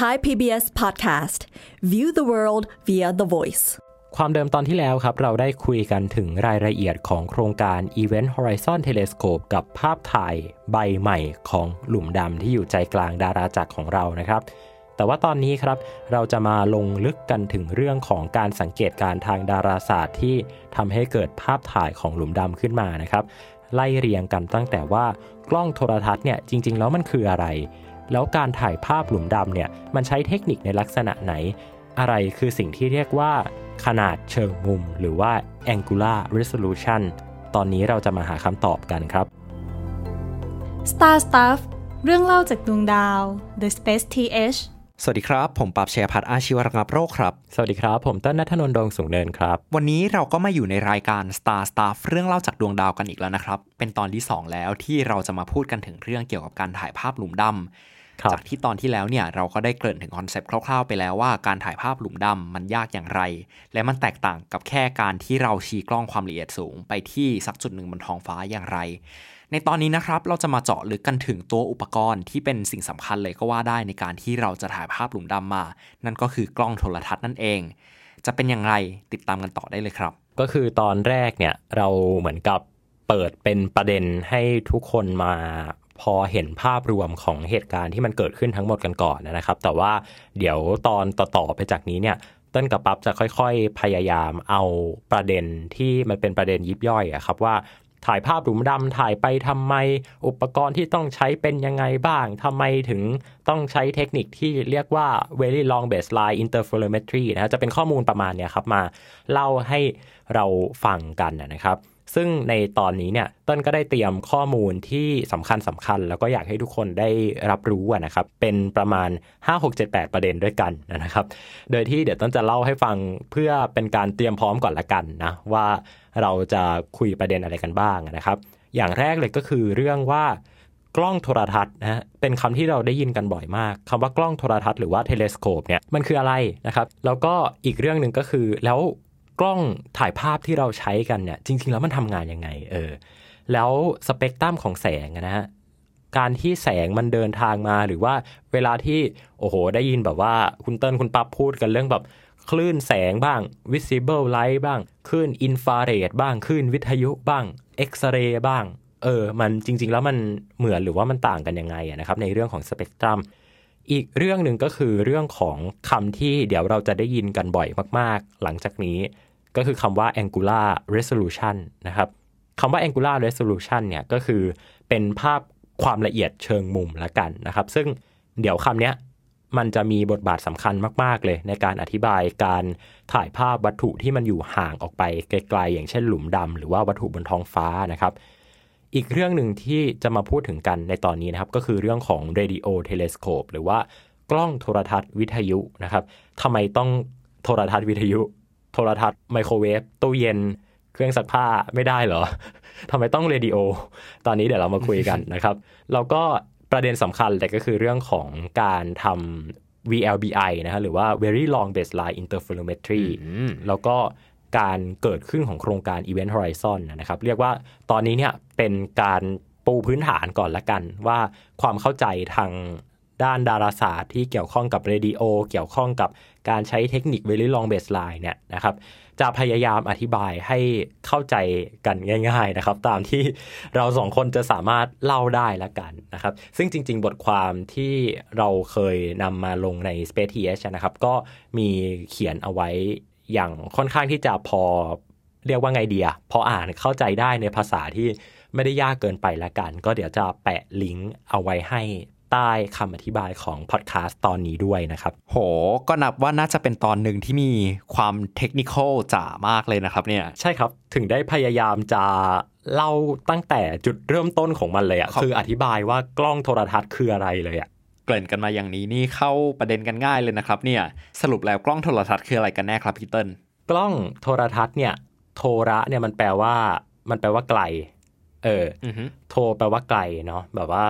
Thai PBS Podcast View the world via the voice ความเดิมตอนที่แล้วครับ เราได้คุยกันถึงรายละเอียดของโครงการ Event Horizon Telescope กับภาพถ่ายใบใหม่ของหลุมดำที่อยู่ใจกลางดาราจักรของเรานะครับ แต่ว่าตอนนี้ครับ เราจะมาลงลึกกันถึงเรื่องของการสังเกตการทางดาราศาสตร์ที่ทำให้เกิดภาพถ่ายของหลุมดำขึ้นมานะครับ ไล่เรียงกันตั้งแต่ว่ากล้องโทรทัศน์เนี่ยจริง ๆ แล้วมันคืออะไร แล้วการถ่ายภาพหลุมดำเนี่ยมันใช้เทคนิคในลักษณะไหน อะไรคือสิ่งที่เรียกว่า ขนาดเชิงมุม หรือว่า angular resolution ตอนนี้เราจะมาหาคำตอบกันครับ Star Stuff เรื่องเล่าจากดวงดาว The Space TH สวัสดีครับ ผมปรับเชียพัฒน์อาชีวระงับโรคครับ สวัสดีครับ ผมต้นนัทนนท์ดงสูงเนินครับ วันนี้เราก็มาอยู่ในรายการ Star Stuff เรื่องเล่าจากดวงดาวกันอีกแล้วนะครับ เป็นตอนที่ 2 แล้วที่เราจะมาพูดกันถึงเรื่องเกี่ยวกับการถ่ายภาพหลุมดำครับ จากที่ตอนที่แล้วเนี่ยเราก็ได้เกริ่นถึงคอนเซปต์คร่าวๆไปแล้วว่าการถ่ายภาพหลุมดำมันยากอย่างไร และมันแตกต่างกับแค่การที่เราชี้กล้องความละเอียดสูง ไปที่สักจุดหนึ่งบนท้องฟ้าอย่างไร ในตอนนี้นะครับเราจะมาเจาะลึกกันถึงตัวอุปกรณ์ที่เป็นสิ่งสำคัญเลยก็ว่าได้ในการที่เราจะถ่ายภาพหลุมดำมา นั่นก็คือกล้องโทรทัศน์นั่นเอง จะเป็นอย่างไรติดตามกันต่อได้เลยครับ ก็คือตอนแรกเนี่ยเราเหมือนกับเปิดเป็นประเด็นให้ทุกคนมา พอเห็นภาพรวมของเหตุการณ์ที่มันเกิดขึ้นทั้งหมดกันก่อนนะครับ แต่ว่าเดี๋ยวตอนต่อๆไปจากนี้เนี่ยต้นกับปั๊บจะค่อยๆ พยายามเอาประเด็นที่มันเป็นประเด็นยิบย่อยอะครับว่าถ่ายภาพหลุมดำถ่ายไปทำไม อุปกรณ์ที่ต้องใช้เป็นยังไงบ้างทำไมถึงต้องใช้เทคนิคที่เรียกว่า very long baseline interferometry นะฮะจะเป็นข้อมูลประมาณเนี้ยครับมาเล่าให้เราฟังกันนะครับ ซึ่งในตอนนี้เนี่ยต้นก็ได้เตรียมข้อมูลที่สำคัญสำคัญ แล้วก็อยากให้ทุกคนได้รับรู้นะครับ เป็นประมาณ 5 6 7 8 ประเด็นด้วยกันนะครับ โดยที่เดี๋ยวต้นจะเล่าให้ฟังเพื่อเป็นการเตรียมพร้อมก่อนละกันนะว่าเราจะคุยประเด็นอะไรกันบ้างนะครับ อย่างแรกเลยก็คือเรื่องว่ากล้องโทรทัศน์นะฮะเป็นคำที่เราได้ยินกันบ่อยมากคำว่ากล้องโทรทัศน์หรือว่าเทเลสโคปเนี่ยมันคืออะไรนะครับ แล้วก็อีกเรื่องหนึ่งก็คือแล้ว กล้องถ่ายภาพที่เราใช้กันเนี่ยจริง ๆ แล้วมันทำงานยังไงเออแล้วสเปกตรัมของแสงนะฮะการที่แสงมันเดินทางมาหรือว่าเวลาที่โอ้โห ได้ยินแบบว่าคุณเติ้ลคุณปั๊บพูดกันเรื่องแบบคลื่นแสงบ้าง visible light บ้าง คลื่นอินฟราเรดบ้าง คลื่นวิทยุบ้าง เอ็กซเรย์บ้าง เออ มันจริง ๆ แล้วมันเหมือนหรือว่ามันต่างกันยังไงนะครับ ในเรื่องของสเปกตรัม อีกเรื่องหนึ่งก็คือเรื่องของคำที่เดี๋ยวเราจะได้ยินกันบ่อยมาก ๆ หลังจากนี้ ก็คือคำว่า angular resolution นะครับคำว่า angular resolution เนี่ยก็คือเป็นภาพความละเอียดเชิงมุมละกันนะครับ ซึ่งเดี๋ยวคำเนี้ยมันจะมีบทบาทสำคัญมาก ๆ เลย ในการอธิบายการถ่ายภาพวัตถุที่มันอยู่ห่างออกไปไกลๆ อย่างเช่นหลุมดำหรือว่าวัตถุบนท้องฟ้านะครับ อีกเรื่องหนึ่งที่จะมาพูดถึงกันในตอนนี้นะครับ ก็คือเรื่องของ radio telescope หรือว่ากล้องโทรทัศน์วิทยุนะครับทำไมต้องโทรทัศน์วิทยุ โทรทัศน์ไมโครเวฟตู้เย็น เครื่องซักผ้าไม่ได้เหรอทำไมต้องเรดิโอ ตอนนี้เดี๋ยวเรามาคุยกันนะครับ แล้วก็ประเด็นสำคัญเลยก็คือเรื่องของการทำ VLBI นะฮะหรือว่า Very Long Baseline Interferometry แล้วก็การเกิดขึ้นของโครงการ Event Horizon นะครับ เรียกว่าตอนนี้เนี่ยเป็นการปูพื้นฐานก่อนละกัน ว่าความเข้าใจทาง ด้านดาราศาสตร์ที่เกี่ยวข้องกับเรดิโอ เกี่ยวข้องกับการใช้เทคนิค Very Long Baseline เนี่ยนะครับจะพยายามอธิบายให้เข้าใจกันง่าย ๆนะครับ ตามที่เราสองคนจะสามารถเล่าได้ละกันนะครับ ซึ่งจริง ๆ บทความที่เราเคยนำมาลงใน Space TH นะครับ ก็มีเขียนเอาไว้อย่างค่อนข้างที่จะพอเรียกว่าไงเดียพออ่านเข้าใจได้ในภาษาที่ไม่ได้ยากเกินไปละกัน ก็เดี๋ยวจะแปะลิงก์เอาไว้ให้ ใต้คำอธิบายของพอดแคสต์ตอนนี้ด้วยนะครับ โห ก็นับว่าน่าจะเป็นตอนหนึ่งที่มีความเทคนิคอลจ๋ามากเลยนะครับเนี่ย ใช่ครับ ถึงได้พยายามจะเล่าตั้งแต่จุดเริ่มต้นของมันเลยอะครับคืออธิบายว่ากล้องโทรทัศน์คืออะไรเลยอะเกริ่นกันมาอย่างนี้นี่เข้าประเด็นกันง่ายเลยนะครับเนี่ย สรุปแล้วกล้องโทรทัศน์คืออะไรกันแน่ครับพี่เติ้ลกล้องโทรทัศน์เนี่ยโทระเนี่ยมันแปลว่า มันแปลว่าไกล เอออือฮึโทรแปลว่าไกลเนาะแบบว่า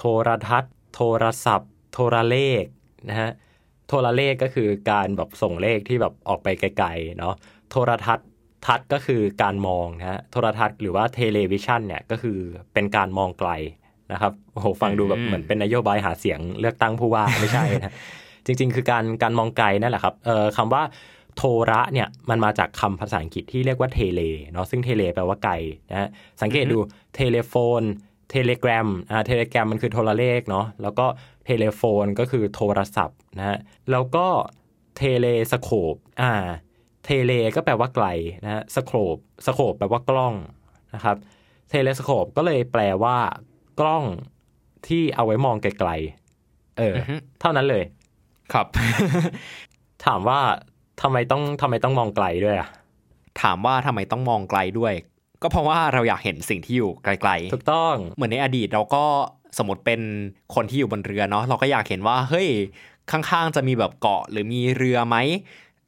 โทรทัศน์ โทรศัพท์ โทรเลขนะฮะโทรเลขก็คือการแบบส่งเลขที่แบบออกไปไกลๆเนาะโทรทัศน์ทัศน์ก็คือการมองนะฮะโทรทัศน์หรือว่าเทเลวิชันเนี่ยก็คือเป็นการมองไกลนะครับโอ้โหฟังดูแบบเหมือนเป็นนโยบายหาเสียงเลือกตั้งผู้ว่าไม่ใช่นะจริง ๆ คือการการมองไกลนั่นแหละครับเอ่อคำว่าโทระเนี่ยมันมาจากคำภาษาอังกฤษที่เรียกว่า tele เนาะซึ่ง tele แปลว่าไกลนะฮะสังเกตดู telephone telegraph อ่า telegraph มันคือโทรเลขเนาะแล้วก็ telephone ก็คือโทรศัพท์นะฮะแล้วก็ telescope อ่า tele ก็แปลว่าไกลนะฮะสโคปสโคปแปลว่ากล้องนะครับเทเลสโคปก็เลยแปลว่ากล้องที่เอาไว้มองไกลๆเออออฮึเท่านั้นเลย ครับ ถามว่าทำไมต้องทำไมต้องมองไกลด้วยอะถามว่าทำไมต้องมองไกลด้วย ก็เพราะว่าเราอยากเห็นสิ่งที่อยู่ไกลถูกต้องๆเหมือนในอดีตเราก็สมมติเป็นคนที่อยู่บนเรือเนาะเราก็อยากเห็นว่าเฮ้ยข้างๆ จะมีแบบเกาะหรือมีเรือไหม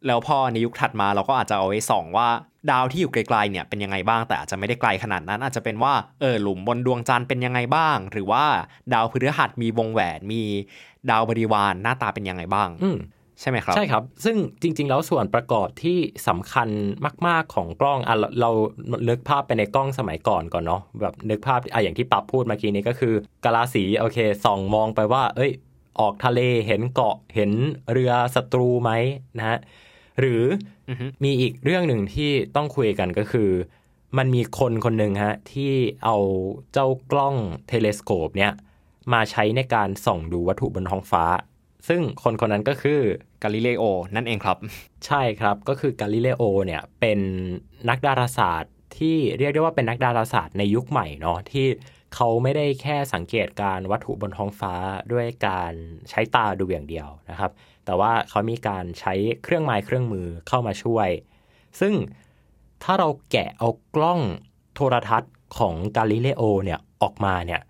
แล้วพอในยุคถัดมาเราก็อาจจะเอาไว้ส่องว่าดาวที่อยู่ไกลๆเนี่ยเป็นยังไงบ้างแต่อาจจะไม่ได้ไกลขนาดนั้น อาจจะเป็นว่าเออหลุมบนดวงจันทร์เป็นยังไงบ้าง หรือว่าดาวพฤหัสมีวงแหวนมีดาวบริวารหน้าตาเป็นยังไงบ้างอืม ใช่ไหมครับ ใช่ครับ ซึ่งจริง ๆ แล้วส่วนประกอบที่สำคัญมาก ๆของกล้องอะเราเรานึกภาพไปในกล้องสมัยก่อนก่อนเนาะแบบนึกภาพอะอย่างที่ปับพูดเมื่อกี้นี้ก็คือกะลาสีโอเคส่องมองไปว่า เอ้ย ออกทะเลเห็นเกาะเห็นเรือศัตรูไหมนะฮะหรือออฮึมีอีกเรื่องหนึ่งที่ต้องคุยกันก็คือ มันมีคนคนหนึ่งฮะที่เอาเจ้ากล้องเทเลสโคปเนี่ยมาใช้ในการส่องดูวัตถุบนท้องฟ้า ซึ่งคนคนนั้นก็คือกาลิเลโอนั่นเองครับ ใช่ครับก็คือกาลิเลโอเนี่ยเป็นนักดาราศาสตร์ที่เรียกได้ว่าเป็นนักดาราศาสตร์ในยุคใหม่เนาะที่เขาไม่ได้แค่สังเกตการวัตถุบนท้องฟ้าด้วยการใช้ตาดูอย่างเดียวนะครับ แต่ว่าเขามีการใช้เครื่องไม้เครื่องมือเข้ามาช่วย ซึ่งถ้าเราแกะเอากล้องโทรทัศน์ของกาลิเลโอเนี่ยออกมาเนี่ย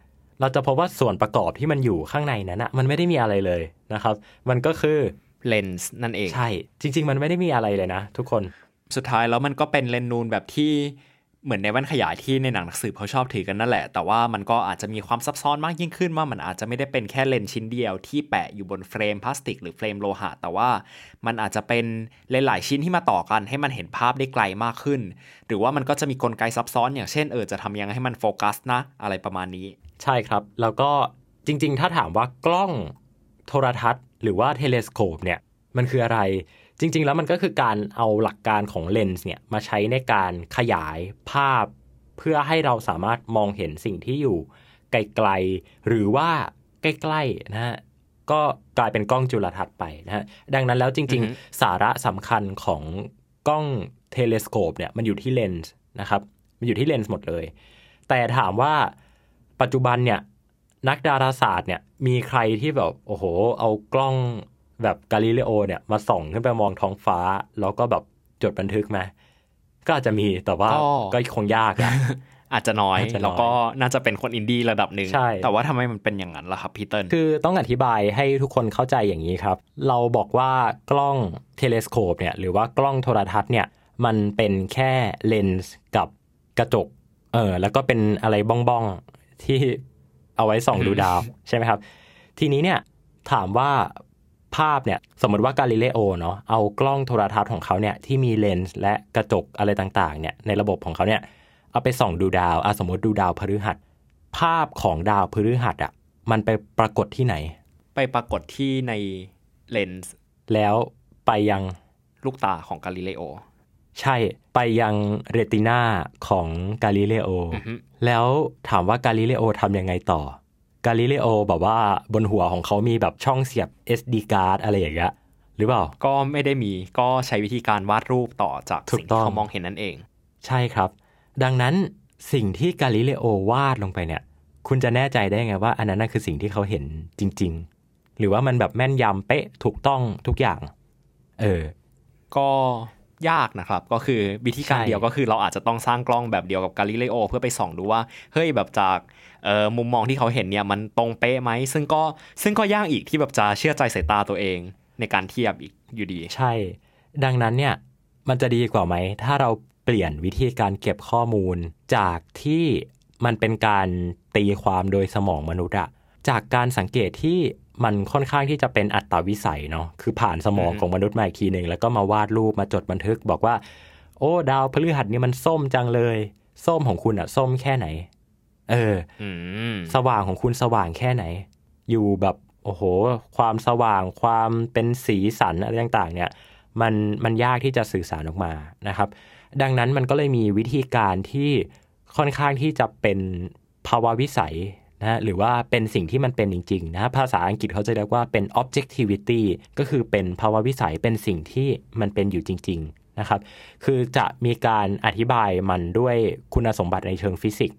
เราจะพบว่าส่วนประกอบที่มันอยู่ข้างในนั้นอะมันไม่ได้มีอะไรเลยนะครับ มันก็คือเลนส์นั่นเอง ใช่ จริง ๆ มันไม่ได้มีอะไรเลยนะ ทุกคนสุดท้ายแล้วมันก็เป็นเลนส์นูนแบบที่เหมือนในแว่นขยายที่ในหนังนักสืบเขาชอบถือกันนั่นแหละ แต่ว่ามันก็อาจจะมีความซับซ้อนมากยิ่งขึ้นว่ามันอาจจะไม่ได้เป็นแค่เลนส์ชิ้นเดียวที่แปะอยู่บนเฟรมพลาสติกหรือเฟรมโลหะ แต่ว่ามันอาจจะเป็นหลายๆชิ้นที่มาต่อกันให้มันเห็นภาพได้ไกลมากขึ้น หรือว่ามันก็จะมีกลไกซับซ้อนอย่างเช่นเออจะทำยังไงให้มันโฟกัสนะ อะไรประมาณนี้ ใช่ครับ แล้วก็จริง ๆ ถ้าถามว่ากล้องโทรทรรศน์ หรือว่า telescope เนี่ยมันคืออะไรจริง ๆ แล้วมันก็คือการเอาหลักการของเลนส์เนี่ยมาใช้ในการขยายภาพ เพื่อให้เราสามารถมองเห็นสิ่งที่อยู่ไกลๆ หรือว่าใกล้ๆนะฮะก็กลายเป็นกล้องจุลทรรศน์ไปนะฮะดังนั้นแล้วจริง ๆ สาระสำคัญของกล้องเทเลสโคปเนี่ยมันอยู่ที่เลนส์นะครับ มันอยู่ที่เลนส์หมดเลย แต่ถามว่า ปัจจุบันเนี่ยนักดาราศาสตร์เนี่ยมีใครที่แบบโอ้โห เอากล้องแบบกาลิเลโอเนี่ยมาส่องขึ้นไปมองท้องฟ้า แล้วก็แบบจดบันทึกไหมก็อาจจะมีแต่ว่าก็ก็คงยากอะอาจจะน้อยอาจจะน้อยแล้วก็น่าจะเป็นคนอินดี้ระดับหนึ่งใช่แต่ว่าทำไมมันเป็นอย่างนั้นล่ะครับพี่เติ้ลคือต้องอธิบายให้ทุกคนเข้าใจอย่างนี้ครับ เราบอกว่ากล้อง telescope เนี่ยหรือว่ากล้องโทรทรรศน์เนี่ยมันเป็นแค่เลนส์กับกระจกเออแล้วก็เป็นอะไรบ้องๆ ที่เอาไว้ส่องดูดาวใช่ไหมครับ ทีนี้เนี่ยถามว่าภาพเนี่ยสมมติว่ากาลิเลโอเนาะเอากล้องโทรทัศน์ของเขาเนี่ยที่มีเลนส์และกระจกอะไรต่างๆเนี่ยในระบบของเขาเนี่ยเอาไปส่องดูดาวอะสมมติดูดาวพฤหัส ภาพของดาวพฤหัสอะมันไปปรากฏที่ไหน ไปปรากฏที่ในเลนส์แล้วไปยังลูกตาของกาลิเลโอ ใช่ไปยังเรตินาของกาลิเลโออือฮึแล้วถามว่ากาลิเลโอทำยังไงต่อกาลิเลโอแบบว่าบนหัวของเขามีแบบช่องเสียบ SD card อะไรอย่างเงี้ยหรือเปล่า ก็ไม่ได้มีก็ใช้วิธีการวาดรูปต่อจากถูกสิ่งต้ที่องเขามองเห็นนั่นเอง ใช่ครับ ดังนั้นสิ่งที่กาลิเลโอวาดลงไปเนี่ย คุณจะแน่ใจได้ไงว่า อันนั้นน่ะคือสิ่งที่เขาเห็นจริง ๆ หรือว่ามันแบบแม่นยำเป๊ะถูกต้องทุกอย่าง เออ ก็ ยากนะครับ ก็คือวิธีการใช่เดียวก็คือเราอาจจะต้องสร้างกล้องแบบเดียวกับกาลิเลโอเพื่อไปส่องดูว่า เฮ้ยแบบจากเอ่อมุมมองที่เขาเห็นเนี่ยมันตรงเป๊ะไหมซึ่งก็ซึ่งก็ยากอีกที่แบบจะเชื่อใจสายตาตัวเองในการเทียบอีกอยู่ดี ใช่ ดังนั้นเนี่ยมันจะดีกว่าไหม ถ้าเราเปลี่ยนวิธีการเก็บข้อมูล จากที่มันเป็นการตีความโดยสมองมนุษย์อะจากการสังเกตที่ มันค่อนข้างที่จะเป็นอัตตาวิสัยเนาะคือผ่านสมองอืมของมนุษย์มาอีกทีหนึ่งแล้วก็มาวาดรูปมาจดบันทึก บอกว่า โอ้ ดาวพฤหัสนี่มันส้มจังเลย ส้มของคุณอะส้มแค่ไหน เอออืมสว่างของคุณสว่างแค่ไหน อยู่แบบโอ้โห ความสว่างความเป็นสีสันอะไรต่างๆ เนี่ย มันมันยากที่จะสื่อสารออกมานะครับ ดังนั้นมันก็เลยมีวิธีการที่ค่อนข้างที่จะเป็นภาวะวิสัย นะหรือว่าเป็นสิ่งที่มันเป็นจริงๆนะภาษาอังกฤษเขาจะเรียกว่าเป็น objectivity ก็คือเป็นภาวะวิสัยเป็นสิ่งที่มันเป็นอยู่จริงๆนะครับคือจะมีการอธิบายมันด้วยคุณสมบัติในเชิงฟิสิกส์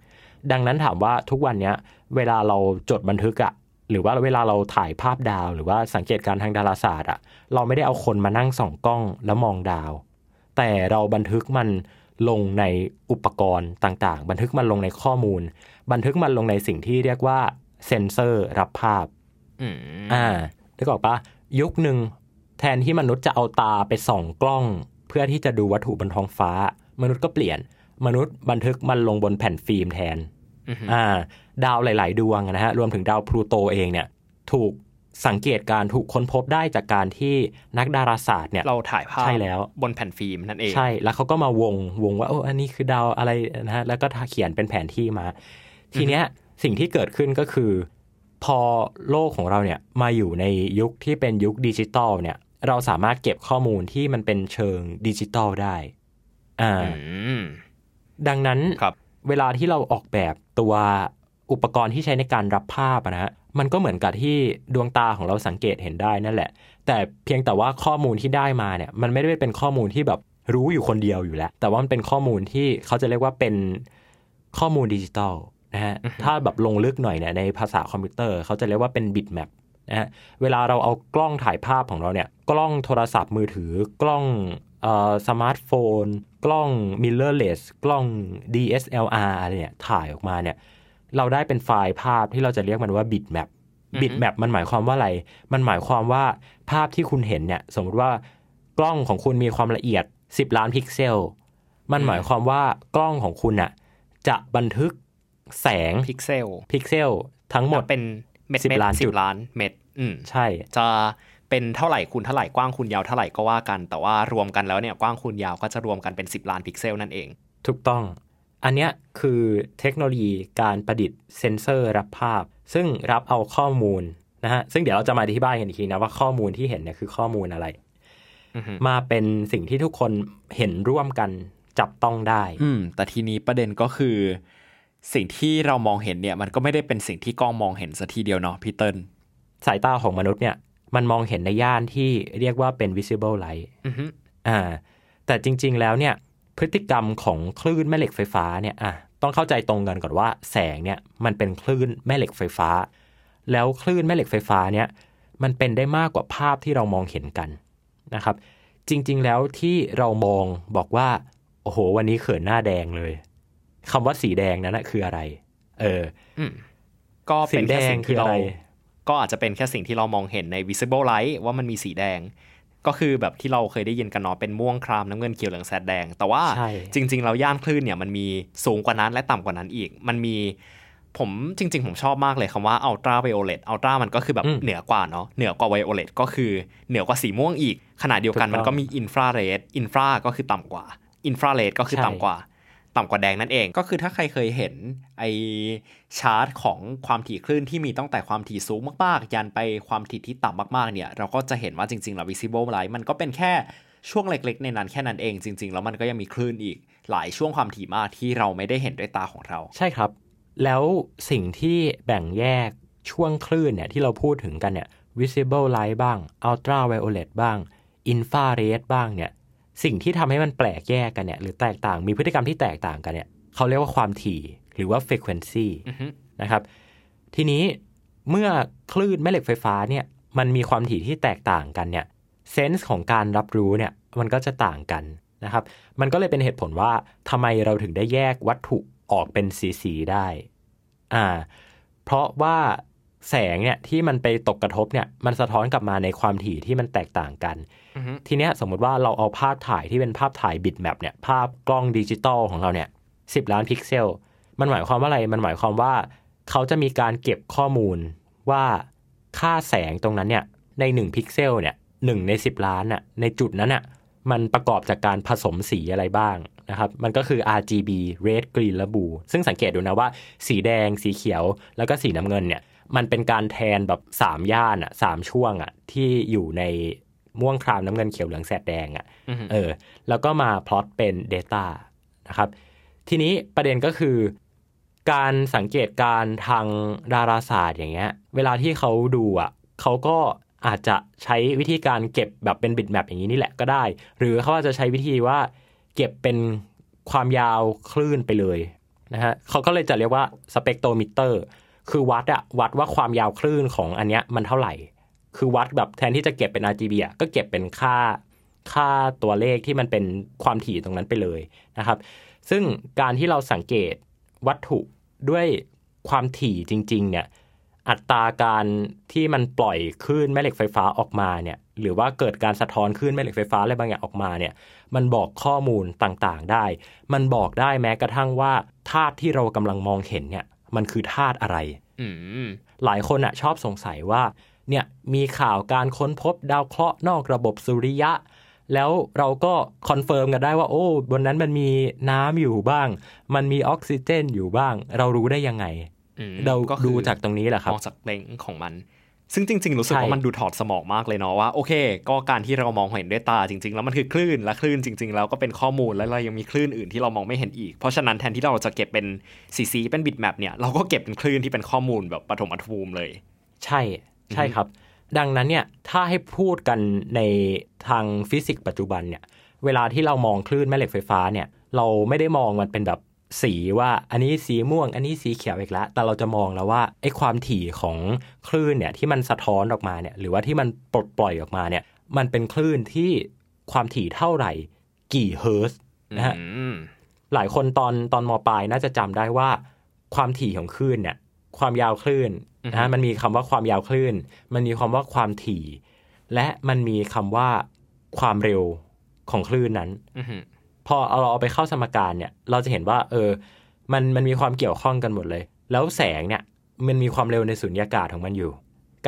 ดังนั้นถามว่าทุกวันนี้เวลาเราจดบันทึกอะหรือว่าเวลาเราถ่ายภาพดาว หรือว่าสังเกตการทางดาราศาสตร์อะเราไม่ได้เอาคนมานั่งส่องกล้องแล้วมองดาว แต่เราบันทึกมันลงในอุปกรณ์ต่างๆ บันทึกมันลงในข้อมูล บันทึกมันลงในสิ่งที่เรียกว่าเซนเซอร์รับภาพอืมอ่าได้บอกปะยุคหนึ่งแทนที่มนุษย์จะเอาตาไปส่องกล้อง เพื่อที่จะดูวัตถุบนท้องฟ้า มนุษย์ก็เปลี่ยน มนุษย์บันทึกมันลงบนแผ่นฟิล์มแทนอ่า ดาวหลาย ๆ ดวงนะฮะรวมถึงดาวพลูโตเองเนี่ย ถูกสังเกตการถูกค้นพบได้จากการที่นักดาราศาสตร์เนี่ยเราถ่ายภาพใช่แล้วบนแผ่นฟิล์มนั่นเองใช่แล้วเขาก็มาวงวงว่าโอ้อันนี้คือดาวอะไรนะฮะแล้วก็เขียนเป็นแผนที่มา ทีเนี้ยสิ่งที่เกิดขึ้นก็คือ พอโลกของเราเนี่ยมาอยู่ในยุคที่เป็นยุคดิจิตอลเนี่ย เราสามารถเก็บข้อมูลที่มันเป็นเชิงดิจิตอลได้อ่าอืมดังนั้นครับเวลาที่เราออกแบบตัวอุปกรณ์ที่ใช้ในการรับภาพอะนะฮะมันก็เหมือนกับที่ดวงตาของเราสังเกตเห็นได้นั่นแหละ แต่เพียงแต่ว่าข้อมูลที่ได้มาเนี่ย มันไม่ได้เป็นข้อมูลที่แบบรู้อยู่คนเดียวอยู่แล้ว แต่ว่ามันเป็นข้อมูลที่เขาจะเรียกว่าเป็นข้อมูลดิจิตอล นะฮะถ้าแบบลงลึกหน่อยเนี่ยในภาษาคอมพิวเตอร์เขาจะเรียกว่าเป็น bitmap นะฮะเวลาเราเอากล้องถ่ายภาพของเราเนี่ย กล้องโทรศัพท์มือถือกล้องเอ่อสมาร์ทโฟน กล้อง mirrorless กล้อง DSLR อะไรเนี่ยถ่ายออกมาเนี่ย เราได้เป็นไฟล์ภาพที่เราจะเรียกมันว่า bitmap bitmap มันหมายความว่าอะไร มันหมายความว่าภาพที่คุณเห็นเนี่ย สมมติว่ากล้องของคุณมีความละเอียด 10 ล้านพิกเซล มันหมายความว่ากล้องของคุณน่ะจะบันทึก แสงพิกเซลพิกเซลทั้งหมดเป็นเม็ดสิบเม็ดล้านสิจุบดล้านเม็ดอืมใช่ จะเป็นเท่าไหร่คูณเท่าไหร่กว้างคูณยาวเท่าไหร่ก็ว่ากัน แต่ว่ารวมกันแล้วเนี่ยกว้างคูณยาวก็จะรวมกันเป็น 10 ล้านพิกเซลนั่นเอง ถูกต้อง อันเนี้ยคือเทคโนโลยีการประดิษฐ์เซนเซอร์รับภาพ ซึ่งรับเอาข้อมูลนะฮะซึ่งเดี๋ยวเราจะมาอธิบายกันอีกทีนะว่าข้อมูลที่เห็นเนี่ยคือข้อมูลอะไรอือฮึมาเป็นสิ่งที่ทุกคนเห็นร่วมกันจับต้องได้ อืมแต่ทีนี้ประเด็นก็คือ สิ่งที่เรามองเห็นเนี่ยมันก็ไม่ได้เป็นสิ่งที่กล้องมองเห็นซะทีเดียวเนาะพี่เติ้ลสายตาของมนุษย์เนี่ยมันมองเห็นในย่านที่เรียกว่าเป็น visible light อือฮึอ่าแต่จริง ๆ แล้วเนี่ยพฤติกรรมของคลื่นแม่เหล็กไฟฟ้าเนี่ยอะต้องเข้าใจตรงกันก่อนว่าแสงเนี่ยมันเป็นคลื่นแม่เหล็กไฟฟ้า แล้วคลื่นแม่เหล็กไฟฟ้าเนี่ยมันเป็นได้มากกว่าภาพที่เรามองเห็นกันนะครับ จริง ๆ แล้วที่เรามองบอกว่า โอ้โห วันนี้เขินหน้าแดงเลย คำว่าสีแดงนั้นนะคืออะไร เอออืมก็เป็นแค่สิ่งสีแดงคือที่เราอะไรก็อาจจะเป็นแค่สิ่งที่เรามองเห็นใน visible light ว่ามันมีสีแดง ก็คือแบบที่เราเคยได้ยินกันเนาะเป็นม่วงครามน้ำเงินเขียวเหลืองแสดแดง แต่ว่าใช่จริงๆแล้วย่านคลื่นเนี่ยมันมีสูงกว่านั้นและต่ำกว่านั้นอีก มันมีผมจริง ๆ ผมชอบมากเลยคำว่า ultra violet ultra มันก็คือแบบอืมเหนือกว่าเนาะเหนือกว่า violet ก็คือเหนือกว่าสีม่วงอีกขณะเดียวกันถูกต้องมันก็มี infrared infra ก็คือต่ำกว่า infrared ก็คือใช่ต่ำกว่า ต่ำกว่าแดงนั่นเอง ก็คือถ้าใครเคยเห็นไอชาร์ตของความถี่คลื่นที่มีตั้งแต่ความถี่สูงมากๆ ยันไปความถี่ที่ต่ำมากๆเนี่ยเราก็จะเห็นว่าจริงๆแล้ว visible light มันก็เป็นแค่ช่วงเล็กๆ ในนั้นแค่นั้นเองจริง ๆ แล้วมันก็ยังมีคลื่นอีก หลายช่วงความถี่มากที่เราไม่ได้เห็นด้วยตาของเรา ใช่ครับ แล้วสิ่งที่แบ่งแยกช่วงคลื่นเนี่ยที่เราพูดถึงกันเนี่ย visible light บ้าง ultra violet บ้าง infrared บ้างเนี่ย สิ่งที่ทำให้มันแปลกแยกกันเนี่ยหรือแตกต่าง มีพฤติกรรมที่แตกต่างกันเนี่ยเขาเรียกว่าความถี่หรือว่า frequency อือฮึนะครับ ทีนี้เมื่อคลื่นแม่เหล็กไฟฟ้าเนี่ยมันมีความถี่ที่แตกต่างกันเนี่ยเซนส์ของการรับรู้เนี่ยมันก็จะต่างกันนะครับ มันก็เลยเป็นเหตุผลว่าทำไมเราถึงได้แยกวัตถุออกเป็นสีๆได้อ่าเพราะว่า แสงเนี่ยที่มันไปตกกระทบเนี่ยมันสะท้อนกลับมาในความถี่ที่มันแตกต่างกันอือฮึทีเนี้ยสมมุติว่าเราเอาภาพถ่ายที่เป็นภาพถ่ายบิตแมปเนี่ยภาพกล้องดิจิตอลของเราเนี่ยสิบล้านพิกเซล มันหมายความว่าอะไร มันหมายความว่าเขาจะมีการเก็บข้อมูลว่าค่าแสงตรงนั้นเนี่ยในหนึ่งพิกเซลเนี่ยหนึ่งในสิบล้านน่ะในจุดนั้นน่ะมันประกอบจากการผสมสีอะไรบ้างนะครับ มันก็คือ RGB red green และ blue ซึ่งสังเกตดูนะว่า สีแดง สีเขียว แล้วก็สีน้ำเงินเนี่ย มันเป็นการแทนแบบสามย่านอะสามช่วงอะที่อยู่ในม่วงครามน้ำเงินเขียวเหลืองแสดแดงอะอือฮึเออ แล้วก็มาพลอตเป็น Data นะครับ ทีนี้ประเด็นก็คือ การสังเกตการณ์ทางดาราศาสตร์อย่างเงี้ย เวลาที่เขาดูอะเขาก็อาจจะใช้วิธีการเก็บแบบเป็นบิตแมปอย่างนี้นี่แหละก็ได้ หรือเขาอาจจะใช้วิธีว่า เก็บเป็นความยาวคลื่นไปเลยนะฮะเขาก็เลยจะเรียกว่าสเปกโตมิเตอร์ คือวัดอะวัดว่าความยาวคลื่นของอันเนี้ยมันเท่าไหร่ คือวัดแบบแทนที่จะเก็บเป็น RGB อะก็เก็บเป็นค่าค่าตัวเลขที่มันเป็นความถี่ตรงนั้นไปเลยนะครับ ซึ่งการที่เราสังเกตวัตถุด้วยความถี่จริง ๆ เนี่ยอัตราการที่มันปล่อยคลื่นแม่เหล็กไฟฟ้าออกมาเนี่ยหรือว่าเกิดการสะท้อนคลื่นแม่เหล็กไฟฟ้าอะไรบางอย่างออกมาเนี่ยมันบอกข้อมูลต่างๆได้ มันบอกได้แม้กระทั่งว่าธาตุที่เรากำลังมองเห็นเนี่ย มันคือธาตุอะไรอืมหลายคนอะชอบสงสัยว่า เนี่ยมีข่าวการค้นพบดาวเคราะห์นอกระบบสุริยะ แล้วเราก็ confirm กันได้ว่า โอ้ บนนั้นมันมีน้ำอยู่บ้าง มันมีออกซิเจนอยู่บ้าง เรารู้ได้ยังไงอืมเราก็คือดูจากตรงนี้แหละครับมองจากแสงของมัน ซึ่งจริง ๆ รู้สึกใช่ว่ามันดูถอดสมองมากเลยเนาะว่าโอเค ก็การที่เรามองเห็นด้วยตาจริง ๆ แล้วมันคือคลื่นและคลื่นจริง ๆ แล้วก็เป็นข้อมูลแล้วเรายังมีคลื่นอื่นที่เรามองไม่เห็นอีก เพราะฉะนั้นแทนที่เราจะเก็บเป็นสีสีเป็นบิตแมปเนี่ยเราก็เก็บเป็นคลื่นที่เป็นข้อมูลแบบปฐมอภูมิเลย ใช่ใช่ครับ ดังนั้นเนี่ยถ้าให้พูดกันในทางฟิสิกส์ปัจจุบันเนี่ยเวลาที่เรามองคลื่นแม่เหล็กไฟฟ้าเนี่ยเราไม่ได้มองมันเป็นแบบ สีว่าอันนี้สีม่วง อันนี้สีเขียวอีกแล้วแต่เราจะมองแล้วว่าไอ้ความถี่ของคลื่นเนี่ยที่มันสะท้อนออกมาเนี่ยหรือว่าที่มันปลดปล่อยออกมาเนี่ยมันเป็นคลื่นที่ความถี่เท่าไหร่ กี่เฮิร์ตซ์นะฮะอืมหลายคนตอนตอนมปลายน่าจะจำได้ว่า ความถี่ของคลื่นเนี่ย ความยาวคลื่นนะฮะมันมีคำว่าความยาวคลื่น มันมีคำว่าความถี่ และมันมีคำว่าความเร็วของคลื่นนั้นอือหือ พอเราเอาไปเข้าสมการเนี่ย เราจะเห็นว่า เออ มันมันมีความเกี่ยวข้องกันหมดเลย แล้วแสงเนี่ยมันมีความเร็วในสุญญากาศของมันอยู่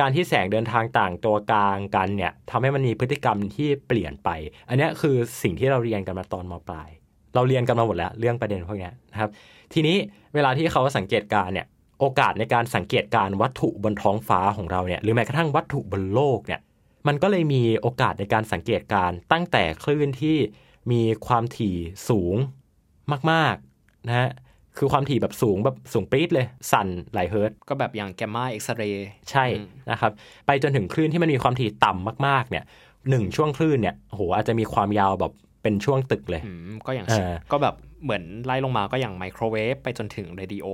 การที่แสงเดินทางต่างตัวกลางกันเนี่ยทำให้มันมีพฤติกรรมที่เปลี่ยนไป อันนี้คือสิ่งที่เราเรียนกันมาตอนมปลาย เราเรียนกันมาหมดแล้ว เรื่องประเด็นพวกนี้นะครับ ทีนี้เวลาที่เขาสังเกตการเนี่ย โอกาสในการสังเกตการวัตถุบนท้องฟ้าของเราเนี่ย หรือแม้กระทั่งวัตถุบนโลกเนี่ย มันก็เลยมีโอกาสในการสังเกตการตั้งแต่คลื่นที่ มีความถี่สูงมากๆนะฮะคือความถี่แบบสูงแบบสูงปรี๊ดเลย สั่นหลายเฮิร์ตซ์ก็แบบอย่างแกมมาเอ็กซเรย์ใช่นะครับ ไปจนถึงคลื่นที่มันมีความถี่ต่ำมากๆ เนี่ยหนึ่งช่วงคลื่นเนี่ยโอ้โหอาจจะมีความยาวแบบเป็นช่วงตึกเลยอืมก็อย่างเออก็แบบเหมือนไล่ลงมาก็อย่างไมโครเวฟไปจนถึงเรดิโอ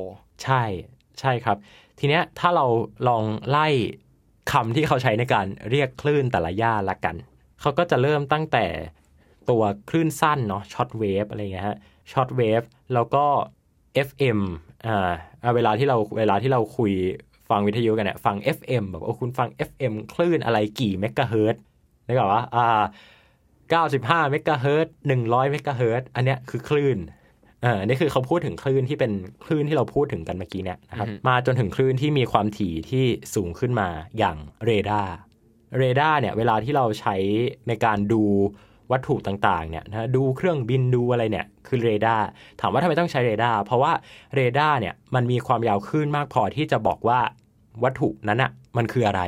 ใช่ใช่ครับ ทีเนี้ยถ้าเราลองไล่คำที่เขาใช้ในการเรียกคลื่นแต่ละย่านละกัน เขาก็จะเริ่มตั้งแต่ ตัวคลื่นสั้นเนาะช็อตเวฟอะไรเงี้ยฮะช็อตเวฟแล้วก็ FM อ่าอ่าเวลาที่เราเวลาที่เราคุยฟังวิทยุกันเนี่ยฟัง FM แบบโอ้คุณฟัง FM คลื่นอะไรกี่เมกะเฮิรตซ์นึกออกปะอ่า95เมกะเฮิรตซ์100เมกะเฮิรตซ์อันเนี้ยคือคลื่นอ่าอันนี่คือเขาพูดถึงคลื่นที่เป็นคลื่นที่เราพูดถึงกันเมื่อกี้เนี่ยนะครับมาจนถึงคลื่นที่มีความถี่ที่สูงขึ้นมาอย่างเรดาร์เรดาร์เนี่ยเวลาที่เราใช้ในการดู วัตถุต่างๆเนี่ยนะดูเครื่องบินดูอะไรเนี่ยคือเรดาร์ถามว่าทำไมต้องใช้เรดาร์เพราะว่าเรดาร์เนี่ยมันมีความยาวคลื่นมากพอที่จะบอกว่าวัตถุนั้นอะมันคืออะไร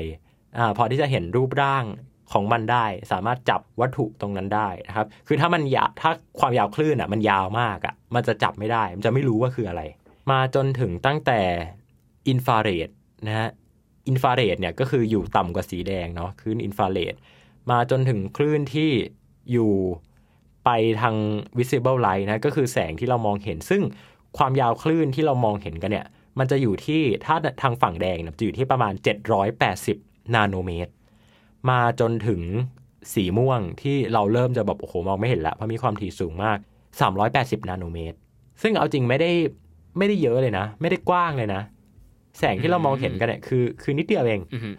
อ่าพอที่จะเห็นรูปร่างของมันได้ สามารถจับวัตถุตรงนั้นได้นะครับ คือถ้ามันยาถ้าความยาวคลื่นอะมันยาวมากอะมันจะจับไม่ได้ มันจะไม่รู้ว่าคืออะไร มาจนถึงตั้งแต่อินฟราเรดนะฮะอินฟราเรดเนี่ยก็คืออยู่ต่ำกว่าสีแดงเนาะคลื่นอินฟราเรดมาจนถึงคลื่นที่ อยู่ไปทาง visible light นะก็คือแสงที่เรามองเห็น ซึ่งความยาวคลื่นที่เรามองเห็นกันเนี่ย มันจะอยู่ที่ถ้าทางฝั่งแดงจะอยู่ที่ประมาณ 780 นาโนเมตร มาจนถึงสีม่วงที่เราเริ่มจะแบบโอ้โหมองไม่เห็นละเพราะมีความถี่สูงมาก 380 นาโนเมตร ซึ่งเอาจริงไม่ได้ไม่ได้เยอะเลยนะ ไม่ได้กว้างเลยนะ แสงที่เรามองเห็นกันเนี่ยคือคือนิดเดียวเองอือหือ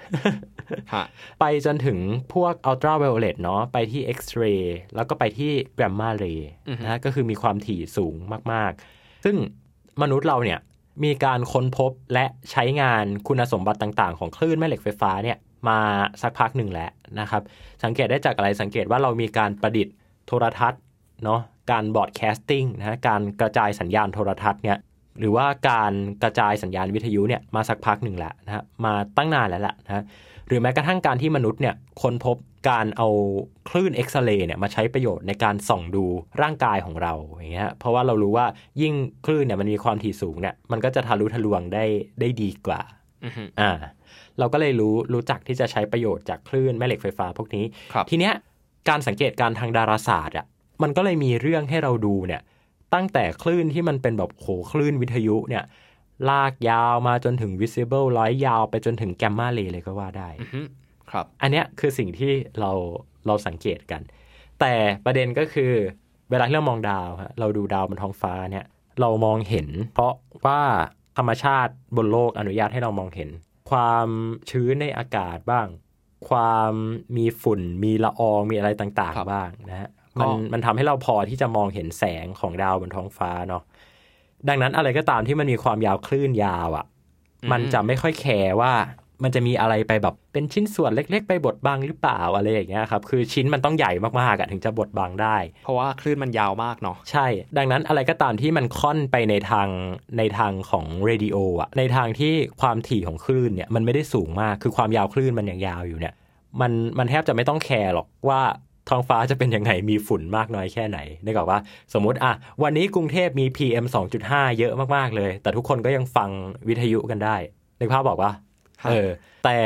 ฮะไปจนถึงพวกอัลตราไวโอเลตเนาะไปที่เอ็กซเรย์แล้วก็ไปที่ gamma ray นะฮะก็คือมีความถี่สูงมาก ๆ ซึ่งมนุษย์เราเนี่ยมีการค้นพบและใช้งานคุณสมบัติต่าง ๆ ของคลื่นแม่เหล็กไฟฟ้าเนี่ยมาสักพักหนึ่งแล้วนะครับ สังเกตได้จากอะไรสังเกตว่าเรามีการประดิษฐ์โทรทัศน์เนาะการ broadcasting นะฮะการกระจายสัญญาณโทรทัศน์เนี่ย หรือว่าการกระจายสัญญาณวิทยุเนี่ยมาสักพักหนึ่งแหละนะฮะมาตั้งนานแล้วแหละนะหรือแม้กระทั่งการที่มนุษย์เนี่ยค้นพบการเอาคลื่นเอ็กซเรย์เนี่ยมาใช้ประโยชน์ในการส่องดูร่างกายของเราอย่างเงี้ยเพราะว่าเรารู้ว่ายิ่งคลื่นเนี่ยมันมีความถี่สูงเนี่ยมันก็จะทะลุทะลวงได้ได้ดีกว่าอือฮึอ่า เราก็เลยรู้รู้จักที่จะใช้ประโยชน์จากคลื่นแม่เหล็กไฟฟ้าพวกนี้ครับทีเนี้ยการสังเกตการทางดาราศาสตร์อะมันก็เลยมีเรื่องให้เราดูเนี่ย ตั้งแต่คลื่นที่มันเป็นแบบโหคลื่นวิทยุเนี่ยลากยาวมาจนถึง visible light ยาวไปจนถึงแกมมาเรย์เลยก็ว่าได้อือฮึครับ อันเนี้ยคือสิ่งที่เราเราสังเกตกัน แต่ประเด็นก็คือ เวลาที่เรามองดาวฮะเราดูดาวบนท้องฟ้าเนี่ยเรามองเห็น เพราะว่าธรรมชาติบนโลกอนุญาตให้เรามองเห็น ความชื้นในอากาศบ้าง ความมีฝุ่นมีละอองมีอะไรต่างครับๆบ้างนะฮะก็ มันมันทำให้เราพอที่จะมองเห็นแสงของดาวบนท้องฟ้าเนาะดังนั้นอะไรก็ตามที่มันมีความยาวคลื่นยาวอะ่ะ มันจะไม่ค่อย care ว่ามันจะมีอะไรไปแบบเป็นชิ้นส่วนเล็ก ๆ ไปบดบังหรือเปล่าอะไรอย่างเงี้ยครับคือชิ้นมันต้องใหญ่มากๆอะถึงจะบดบังได้ เพราะว่าคลื่นมันยาวมากเนาะใช่ ดังนั้นอะไรก็ตามที่มันค่อนไปในทางในทางของเรดิโออะในทางที่ความถี่ของคลื่นเนี่ยมันไม่ได้สูงมากคือความยาวคลื่นมันยังยาวอยู่เนี่ยมันมันแทบจะไม่ต้อง care หรอกว่า ท้องฟ้าจะเป็นยังไงมีฝุ่นมากน้อยแค่ไหนนึกออกว่าสมมุติอะวันนี้กรุงเทพมี PM 2.5 เยอะมากๆเลย แต่ทุกคนก็ยังฟังวิทยุกันได้นึกภาพบอกว่าครับเออแต่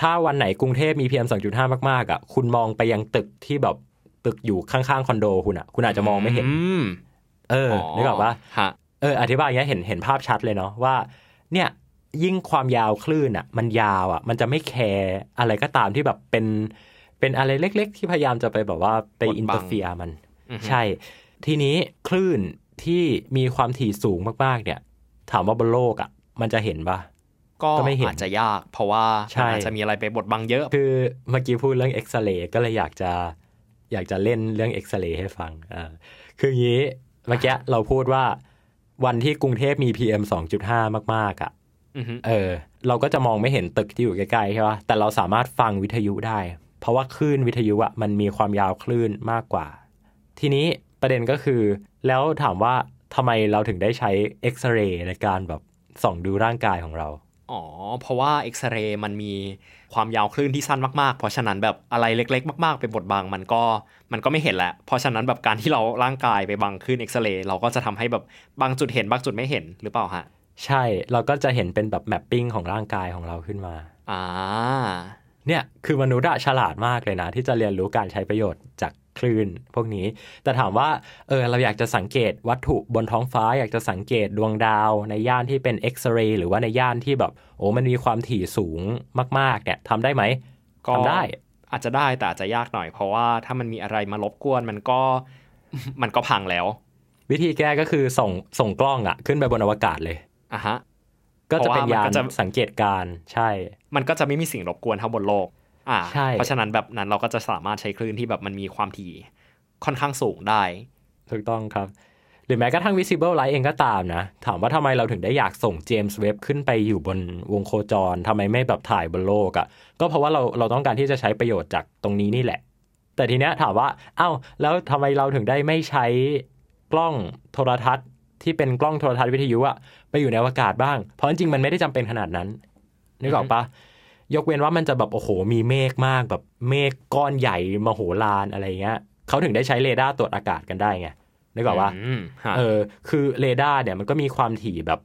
ถ้าวันไหนกรุงเทพมี PM 2.5 มากๆอะคุณมองไปยังตึกที่แบบตึกอยู่ข้างๆคอนโดคุณอะ คุณอาจจะมองไม่เห็นอืมเออนึกออกว่าฮะเอออธิบายอย่างเงี้ยเห็นเห็นภาพชัดเลยเนาะว่า เนี่ยยิ่งความยาวคลื่นอะ มันยาวอะ มันจะไม่แคร์อะไรก็ตามที่แบบเป็น เป็นอะไรเล็ก ๆ ที่พยายามจะไปแบบว่าไปบดบัง interfere มันอือฮึใช่ ทีนี้คลื่นที่มีความถี่สูงมากๆ เนี่ย ถามว่าบนโลกอะ มันจะเห็นปะก็ก็ไม่เห็นอาจจะยาก เพราะว่าใช่มันอาจจะมีอะไรไปบดบังเยอะ คือเมื่อกี้พูดเรื่องเอ็กซเรย์ก็เลยอยากจะอยากจะเล่นเรื่องเอ็กซเรย์ให้ฟังอ่าคืออย่างนี้เมื่อกี้เราพูดว่าวันที่กรุงเทพมี PM 2.5 มาก ๆอะอือฮึเออ เราก็จะมองไม่เห็นตึกที่อยู่ใกล้ๆใช่ปะแต่เราสามารถฟังวิทยุได้ เพราะว่าคลื่นวิทยุอะมันมีความยาวคลื่นมากกว่า ทีนี้ประเด็นก็คือ แล้วถามว่าทำไมเราถึงได้ใช้เอ็กซเรย์ในการแบบส่องดูร่างกายของเรา อ๋อ เพราะว่าเอ็กซเรย์มันมีความยาวคลื่นที่สั้นมาก ๆ เพราะฉะนั้นแบบอะไรเล็ก ๆ มาก ๆ ไปบดบังมันก็มันก็ไม่เห็นแหละ เพราะฉะนั้นแบบการที่เราร่างกายไปบังคลื่นเอ็กซเรย์เราก็จะทำให้แบบบางจุดเห็นบางจุดไม่เห็นหรือเปล่าฮะ ใช่ เราก็จะเห็นเป็นแบบแมปปิ้งของร่างกายของเราขึ้นมา อ่า เนี่ยคือมนุษย์อะฉลาดมากเลยนะ ที่จะเรียนรู้การใช้ประโยชน์จากคลื่นพวกนี้ แต่ถามว่าเออเราอยากจะสังเกตวัตถุบนท้องฟ้า อยากจะสังเกตดวงดาว ในย่านที่เป็นเอ็กซเรย์หรือว่าในย่านที่แบบ โอ้มันมีความถี่สูงมาก ๆ เนี่ยทำได้ไหมก็ทำได้อาจจะได้แต่อาจจะยากหน่อย เพราะว่าถ้ามันมีอะไรมารบกวนมันก็มันก็พังแล้ว วิธีแก้ก็คือส่งส่งกล้องอะขึ้นไปบนอวกาศเลยอะฮะ ก็จะเป็นเพราะว่ามันยานก็จะสังเกตการณ์ใช่ มันก็จะไม่มีสิ่งรบกวนเท่าบนโลก อ่าใช่เพราะฉะนั้นแบบนั้นเราก็จะสามารถใช้คลื่นที่แบบมันมีความถี่ค่อนข้างสูงได้ ถูกต้องครับ หรือแม้กระทั่ง visible light เองก็ตามนะ ถามว่าทำไมเราถึงได้อยากส่งเจมส์เว็บขึ้นไปอยู่บนวงโคจรทำไมไม่แบบถ่ายบนโลกอะ่ะ ก็เพราะว่าเราเราต้องการที่จะใช้ประโยชน์จากตรงนี้นี่แหละ แต่ทีเนี้ยถามว่า เอ้า แล้วทำไมเราถึงได้ไม่ใช้กล้องโทรทัศน์ที่เป็นกล้องโทรทัศน์วิทยุอะ ไปอยู่ในอวกาศบ้าง เพราะจริงๆมันไม่ได้จำเป็นขนาดนั้นนึกออกปะยกเว้นว่ามันจะแบบโอ้โหมีเมฆมากแบบเมฆก้อนใหญ่มโหฬารอะไรเงี้ยเขาถึงได้ใช้เรดาร์ตรวจอากาศกันได้ไงนึกออกปะอืมฮะเออคือเรดาร์เนี่ยมันก็มีความถี่แบบ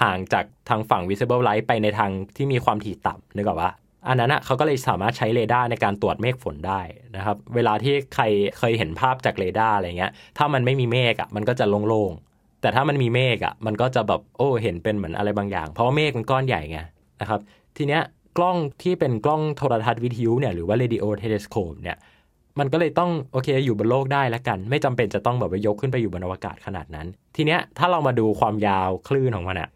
ห่างจากทางฝั่ง visible light ไปในทางที่มีความถี่ต่ำนึกออกปะอันนั้นอะเขาก็เลยสามารถใช้เรดาร์ในการตรวจเมฆฝนได้นะครับ เวลาที่ใครเคยเห็นภาพจากเรดาร์อะไรเงี้ย ถ้ามันไม่มีเมฆอะมันก็จะโล่งๆ แต่ถ้ามันมีเมฆอะมันก็จะแบบโอ้เห็นเป็นเหมือนอะไรบางอย่าง เพราะเมฆมันก้อนใหญ่ไงนะครับทีเนี้ยกล้องที่เป็นกล้องโทรทัศน์วิทยุเนี่ยหรือว่า radio telescope เนี่ยมันก็เลยต้องโอเคอยู่บนโลกได้แล้วกัน ไม่จำเป็นจะต้องแบบไปยกขึ้นไปอยู่บนอวกาศขนาดนั้น ทีเนี้ยถ้าเรามาดูความยาวคลื่นของมันอะ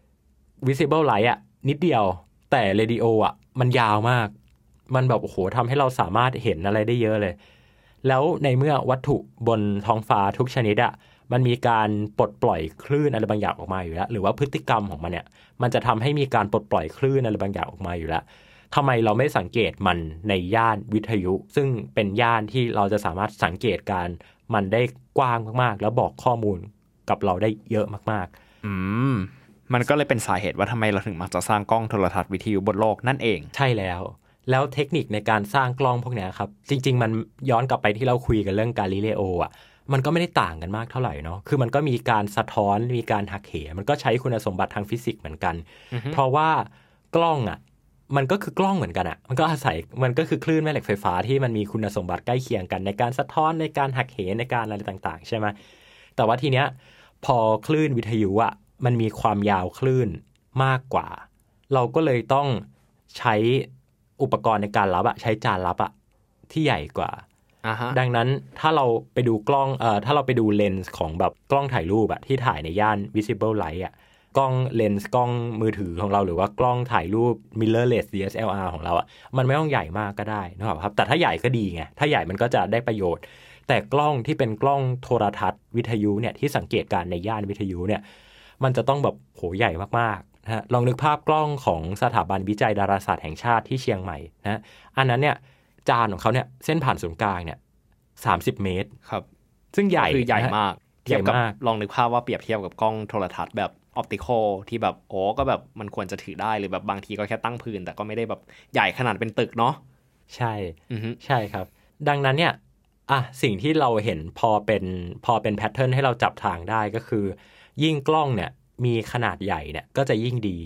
visible light อะนิดเดียวแต่ radio อะมันยาวมาก มันแบบโอ้โหทำให้เราสามารถเห็นอะไรได้เยอะเลย แล้วในเมื่อวัตถุบนท้องฟ้าทุกชนิดอะ มันมีการปลดปล่อยคลื่นอะไรบางอย่างออกมาอยู่แล้ว หรือว่าพฤติกรรมของมันเนี่ย มันจะทำให้มีการปลดปล่อยคลื่นอะไรบางอย่างออกมาอยู่แล้วทำไมเราไม่สังเกตมันในย่านวิทยุ ซึ่งเป็นย่านที่เราจะสามารถสังเกตการมันได้กว้างมากๆ แล้วบอกข้อมูลกับเราได้เยอะมากอืมมันก็เลยเป็นสาเหตุว่าทำไมเราถึงมักจะสร้างกล้องโทรทัศน์วิทยุบนโลกนั่นเอง ใช่แล้ว แล้วเทคนิคในการสร้างกล้องพวกเนี้ยครับ จริง ๆ มันย้อนกลับไปที่เราคุยกันเรื่องกาลิเลโออะ มันก็ไม่ได้ต่างกันมากเท่าไหร่เนาะ คือมันก็มีการสะท้อน มีการหักเห มันก็ใช้คุณสมบัติทางฟิสิกส์เหมือนกัน เพราะว่ากล้องอะ มันก็คือกล้องเหมือนกันอะ มันก็อาศัย มันก็คือคลื่นแม่เหล็กไฟฟ้าที่มันมีคุณสมบัติใกล้เคียงกัน ในการสะท้อน ในการหักเห ในการอะไรต่าง ๆ ใช่ไหมแต่ว่าทีเนี้ย พอคลื่นวิทยุอะ มันมีความยาวคลื่นมากกว่า เราก็เลยต้องใช้อุปกรณ์ในการรับอะใช้จานรับอะที่ใหญ่กว่าอ่าฮะ ดังนั้นถ้าเราไปดูกล้องเอ่อถ้าเราไปดูเลนส์ของแบบกล้องถ่ายรูปอะที่ถ่ายในย่าน visible light อะกล้องเลนส์กล้องมือถือของเราหรือว่ากล้องถ่ายรูป mirrorless DSLR ของเราอะมันไม่ต้องใหญ่มากก็ได้นะครับ แต่ถ้าใหญ่ก็ดีไง ถ้าใหญ่มันก็จะได้ประโยชน์ แต่กล้องที่เป็นกล้องโทรทัศน์วิทยุเนี่ยที่สังเกตการณ์ในย่านวิทยุเนี่ยมันจะต้องแบบโหใหญ่มากๆนะลองนึกภาพกล้องของสถาบันวิจัยดาราศาสตร์แห่งชาติที่เชียงใหม่นะอันนั้นเนี่ย จานของเขาเนี่ยเส้นผ่านศูนย์กลางเนี่ยสาเมตรครับ ซึ่งใหญ่คือใหญ่นะฮะมากใหญ่เทียบกับมากลองนึกภาพว่าเปรียบเทียบกับกล้องโทรทัศน์แบบออปติคอลที่แบบโอ้ก็แบบมันควรจะถือได้หรือแบบบางทีก็แค่ตั้งพื้น แต่ก็ไม่ได้แบบใหญ่ขนาดเป็นตึกเนาะใช่อือฮึใช่ครับ ดังนั้นเนี่ยอะสิ่งที่เราเห็นพอเป็นพอเป็น pattern ให้เราจับทางได้ก็คือ ยิ่งกล้องเนี่ยมีขนาดใหญ่เนี่ยก็จะยิ่งดี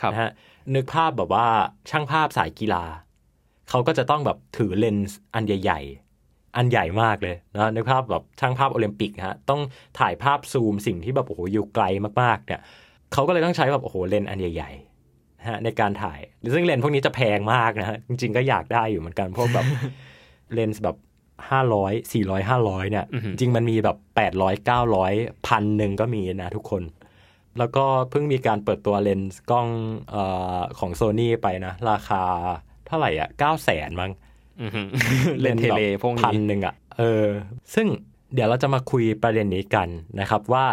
ครับนะฮะนึกภาพแบบว่าช่างภาพสายกีฬา เขาก็จะต้องแบบถือเลนส์อันใหญ่ ๆ อันใหญ่มากเลยนะนึกภาพแบบช่างภาพโอลิมปิกนะฮะต้องถ่ายภาพซูมสิ่งที่แบบโอ้โหอยู่ไกลมากๆเนี่ยเขาก็เลยต้องใช้แบบโอ้โหเลนส์อันใหญ่ๆนะฮะในการถ่ายซึ่งเลนส์พวกนี้จะแพงมากนะฮะจริง ๆ ก็อยากได้อยู่เหมือนกันพวกแบบเลนส์แบบห้าร้อยสี่ร้อยห้าร้อยเนี่ยอือหืจริงมันมีแบบแปดร้อยเก้าร้อยพันหนึ่งก็มีนะทุกคน แล้วก็เพิ่งมีการเปิดตัวเลนส์กล้องเออของโซ n y ไปนะ ราคา เท่าไหร่อะเก้าแสนมั้งอือฮึเลนส์ tele พวกพันนี้หนึ่งอะเออ ซึ่งเดี๋ยวเราจะมาคุยประเด็นนี้กันนะครับว่า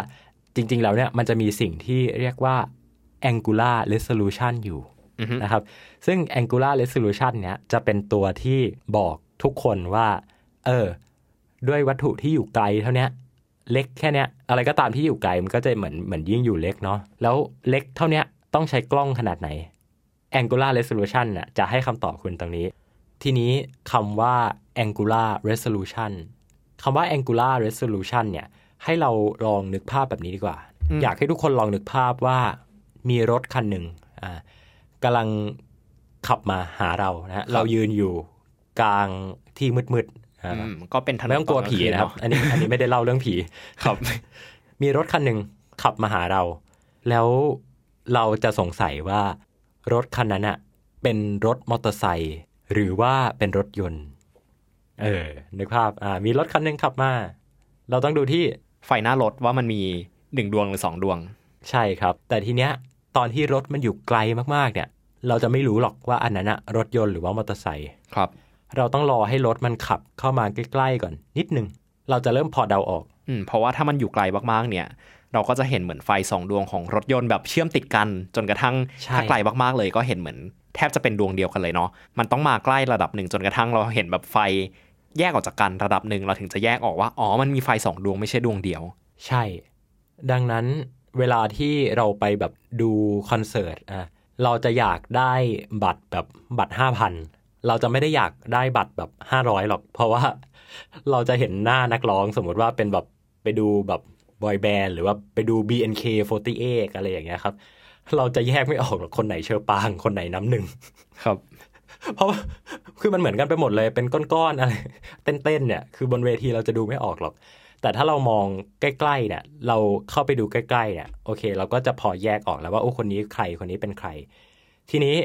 จริง ๆ แล้วเนี่ยมันจะมีสิ่งที่เรียกว่า angular resolution อยู่อือฮึนะครับ ซึ่ง angular resolution เนี่ยจะเป็นตัวที่บอกทุกคนว่า เออ ด้วยวัตถุที่อยู่ไกลเท่าเนี้ยเล็กแค่เนี้ย อะไรก็ตามที่อยู่ไกลมันก็จะเหมือนเหมือนยิ่งอยู่เล็กเนาะแล้วเล็กเท่าเนี้ยต้องใช้กล้องขนาดไหน angular resolution น่ะจะให้คำตอบคุณตรงนี้ ทีนี้คำว่า angular resolution คำว่า angular resolution เนี่ยให้เราลองนึกภาพแบบนี้ดีกว่า อยากให้ทุกคนลองนึกภาพว่ามีรถคันหนึ่งอ่ากำลังขับมาหาเรานะฮะเรายืนอยู่กลางที่มืดๆอ่าอืมก็เป็นถนนไม่ต้องกลัวผีนะครับตออันนี้อันนี้ไม่ได้เล่าเรื่องผีครับ มีรถคันหนึ่งขับมาหาเรา แล้วเราจะสงสัยว่า รถคันนั้นอะเป็นรถมอเตอร์ไซค์หรือว่าเป็นรถยนต์ เออ นึกภาพ อ่า มีรถคันหนึ่งขับมา เราต้องดูที่ไฟหน้ารถว่ามันมีหนึ่งดวงหรือสองดวง ใช่ครับ แต่ทีเนี้ยตอนที่รถมันอยู่ไกลมากๆ เนี่ย เราจะไม่รู้หรอกว่าอันนั้นอะรถยนต์หรือว่ามอเตอร์ไซค์ ครับ เราต้องรอให้รถมันขับเข้ามาใกล้ๆก่อน นิดนึง เราจะเริ่มพอเดาออก อืม เพราะว่าถ้ามันอยู่ไกลมากๆ เนี่ย เราก็จะเห็นเหมือนไฟสองดวงของรถยนต์แบบเชื่อมติดกัน จนกระทั่งใช่ถ้าไกลมากๆเลยก็เห็นเหมือนแทบจะเป็นดวงเดียวกันเลยเนาะมันต้องมาใกล้ระดับหนึ่งจนกระทั่งเราเห็นแบบไฟแยกออกจากกันระดับหนึ่งเราถึงจะแยกออกว่าอ๋อมันมีไฟสองดวงไม่ใช่ดวงเดียว ใช่ ดังนั้นเวลาที่เราไปแบบดูคอนเสิร์ตอะเราจะอยากได้บัตรแบบบัตรห้าพันเราจะไม่ได้อยากได้บัตรแบบห้าร้อยหรอก เพราะว่าเราจะเห็นหน้านักร้องสมมุติว่าเป็นแบบไปดูแบบ บอยแบนด์หรือว่าไปดู BNK48 อะไรอย่างเงี้ยครับ เราจะแยกไม่ออกหรอกคนไหนเชอปาง คนไหนน้ำหนึ่งครับ เพราะว่าคือมันเหมือนกันไปหมดเลยเป็นก้อนๆอะไรเต้นๆเนี่ยคือบนเวทีเราจะดูไม่ออกหรอก แต่ถ้าเรามองใกล้ๆเนี่ยเราเข้าไปดูใกล้ๆเนี่ยโอเค เราก็จะพอแยกออกแล้วว่าโอ้คนนี้ใครคนนี้เป็นใคร ทีนี้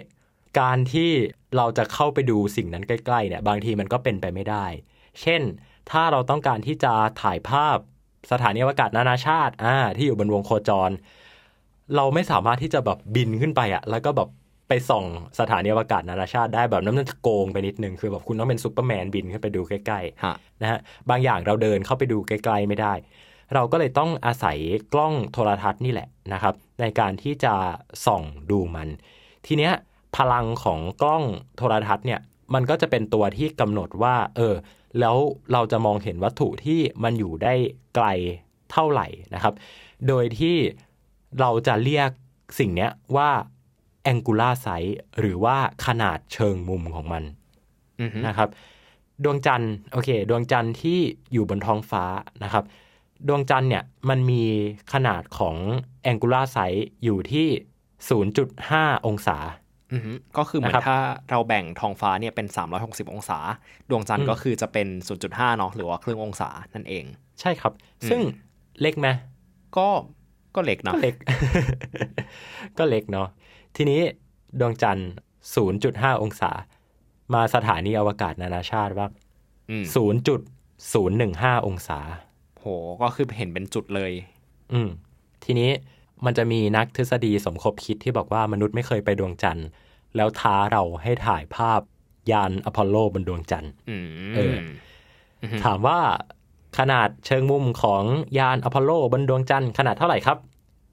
การที่เราจะเข้าไปดูสิ่งนั้นใกล้ๆเนี่ยบางทีมันก็เป็นไปไม่ได้ เช่น ถ้าเราต้องการที่จะถ่ายภาพ สถานีอวกาศนานาชาติอ่าที่อยู่บนวงโคจร เราไม่สามารถที่จะแบบบินขึ้นไปอะแล้วก็แบบไปส่องสถานีอวกาศนานาชาติได้แบบนั้นมันจะโกงไปนิดนึงคือแบบคุณต้องเป็นซูเปอร์แมนบินขึ้นไปดูใกล้ๆฮะนะฮะบางอย่างเราเดินเข้าไปดูใกล้ๆไม่ได้ เราก็เลยต้องอาศัยกล้องโทรทรรศน์นี่แหละนะครับ ในการที่จะส่องดูมัน ทีเนี้ยพลังของกล้องโทรทัศน์เนี่ยมันก็จะเป็นตัวที่กำหนดว่า เออ แล้วเราจะมองเห็นวัตถุที่มันอยู่ได้ ไกลเท่าไหร่นะครับ โดยที่เราจะเรียกสิ่งเนี้ยว่า angular size หรือว่าขนาดเชิงมุมของมันอือฮึนะครับ ดวงจันทร์โอเค ดวงจันทร์ที่อยู่บนท้องฟ้านะครับ ดวงจันทร์เนี่ยมันมีขนาดของ angular size อยู่ที่ 0.5 องศาอือฮึก็คือเหมือนะครับนถ้าเราแบ่งท้องฟ้าเนี่ยเป็น 360 องศา ดวงจันทอืร์มก็คือจะเป็น 0.5 เนาะหรือว่าครึ่งองศานั่นเอง ใช่ครับ ซึ่งเล็กไหมก็ก็เล็กนะก็เล็ก ก็เล็กเนาะทีนี้ดวงจันทร์ 0.5 องศา มาสถานีอวกาศนานาชาติบ้างอืม0.015 องศา โห ก็คือเห็นเป็นจุดเลย อืม ทีนี้มันจะมีนักทฤษฎีสมคบคิดที่บอกว่ามนุษย์ไม่เคยไปดวงจันทร์ แล้วท้าเราให้ถ่ายภาพยานอพอลโลบนดวงจันทร์อืมเออ ถามว่า ขนาดเชิงมุมของยานอพอลโลบนดวงจันทร์ขนาดเท่าไหร่ครับ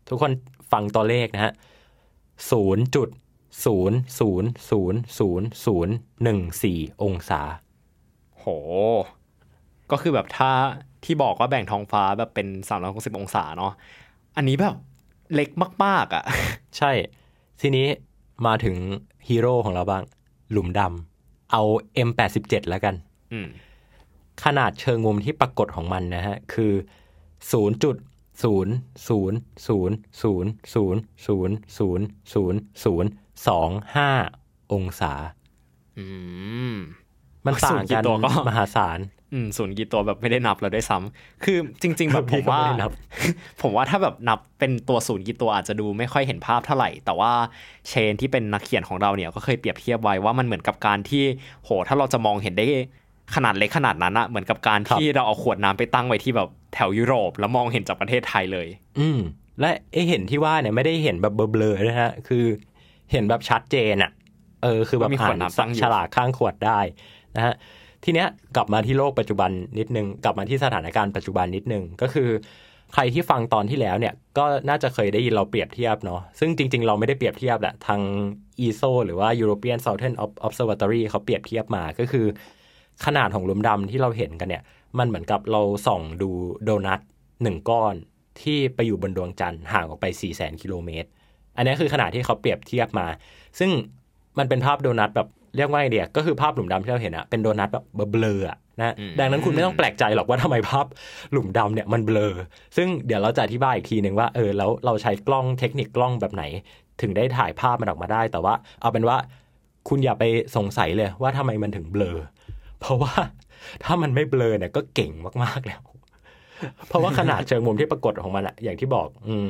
ทุกคนฟังตัวเลขนะฮะศูนย์จุดศูนย์ศูนย์ศูนย์ศูนย์ศูนย์หนึ่งสี่องศา โห ก็คือแบบถ้าที่บอกว่าแบ่งท้องฟ้าแบบเป็น360องศาเนาะ อันนี้แบบเล็กมาก ๆอะ ใช่ ทีนี้มาถึงฮีโร่ของเราบ้าง หลุมดำเอา M87 แล้วกัน อืม ขนาดเชิงมุมที่ปรากฏของมันนะฮะ คือ 0 0 0 0 0 0 0 0 0 0 2 5 องศาอืมมันต่างศูนย์กี่กันตัวก็มหาศาลอืมศูนย์กี่ตัวแบบไม่ได้นับแล้วด้วยซ้ำคือจริง ๆ แบบผมว่า ผมว่าถ้าแบบนับเป็นตัวศูนย์กี่ตัวอาจจะดูไม่ค่อยเห็นภาพเท่าไหร่ แต่ว่าเชนที่เป็นนักเขียนของเราเนี่ยก็เคยเปรียบเทียบไว้ว่ามันเหมือนกับการที่ โห ถ้าเราจะมองเห็นได้ ขนาดเล็กขนาดนั้นอะเหมือนกับการที่เราเอาขวดน้ำไปตั้งไว้ที่แบบแถวยุโรป แล้วมองเห็นจากประเทศไทยเลย อืมและไอเห็นที่ว่าเนี่ยไม่ได้เห็นแบบเบลอๆนะฮะคือเห็นแบบชัดเจนอะเออคือแบบว่ามีขอ่าวดนน้ำตั้งอยู่ฉลากข้างขวดได้นะฮะทีเนี้ยกลับมาที่โลกปัจจุบันนิดนึง กลับมาที่สถานการณ์ปัจจุบันนิดนึงก็คือ ใครที่ฟังตอนที่แล้วเนี่ยก็น่าจะเคยได้ยินเราเปรียบเทียบเนาะซึ่งจริง ๆ เราไม่ได้เปรียบเทียบแหละทาง ESO หรือว่า European Southern Observatory เขาเปรียบเทียบมาก็คือ ขนาดของหลุมดำที่เราเห็นกันเนี่ย มันเหมือนกับเราส่องดูโดนัทหนึ่งก้อนที่ไปอยู่บนดวงจันทร์ห่างออกไป 4 0 0 0 0 0กิโลเมตร อันนี้คือขนาดที่เขาเปรียบเทียบมา ซึ่งมันเป็นภาพโดนัทแบบเรียกว่าไงเดียก็คือภาพหลุมดำที่เราเห็นอะเป็นโดนัทแบบเบลอๆอะนะอืมดังนั้นคุณไม่ต้องแปลกใจหรอกว่าทำไมภาพหลุมดำเนี่ยมันเบลอ ซึ่งเดี๋ยวเราจะอธิบายอีกทีหนึ่งว่าเออแล้วเราใช้กล้องเทคนิคกล้องแบบไหน ถึงได้ถ่ายภาพมันออกมาได้ แต่ว่าเอาเป็นว่าคุณอย่าไปสงสัยเลยว่าทำไมมันถึงเบลอ เพราะว่าถ้ามันไม่เบลอเนี่ยก็เก่งมากๆแล้ว เพราะว่าขนาดเชิงมุมที่ปรากฏของมันอะอย่างที่บอก อืม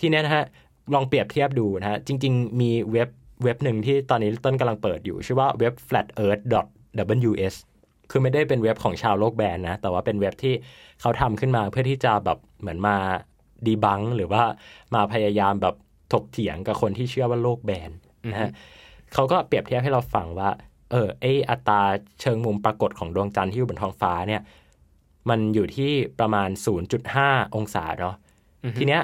ทีเนี้ยนะฮะ ลองเปรียบเทียบดูนะฮะ จริง ๆ มีเว็บเว็บหนึ่งที่ตอนนี้ต้นกำลังเปิดอยู่ ชื่อว่าเว็บ flatearth.ws คือไม่ได้เป็นเว็บของชาวโลกแบนนะ แต่ว่าเป็นเว็บที่เขาทำขึ้นมาเพื่อที่จะแบบเหมือนมาดีบังหรือว่ามาพยายามแบบถกเถียงกับคนที่เชื่อว่าโลกแบนนะฮะเขาก็เปรียบเทียบให้เราฟังว่า เออไออัตราเชิงมุมปรากฏของดวงจันทร์ที่อยู่บนท้องฟ้าเนี่ย มันอยู่ที่ประมาณ 0.5 องศาเนาะทีเนี้ย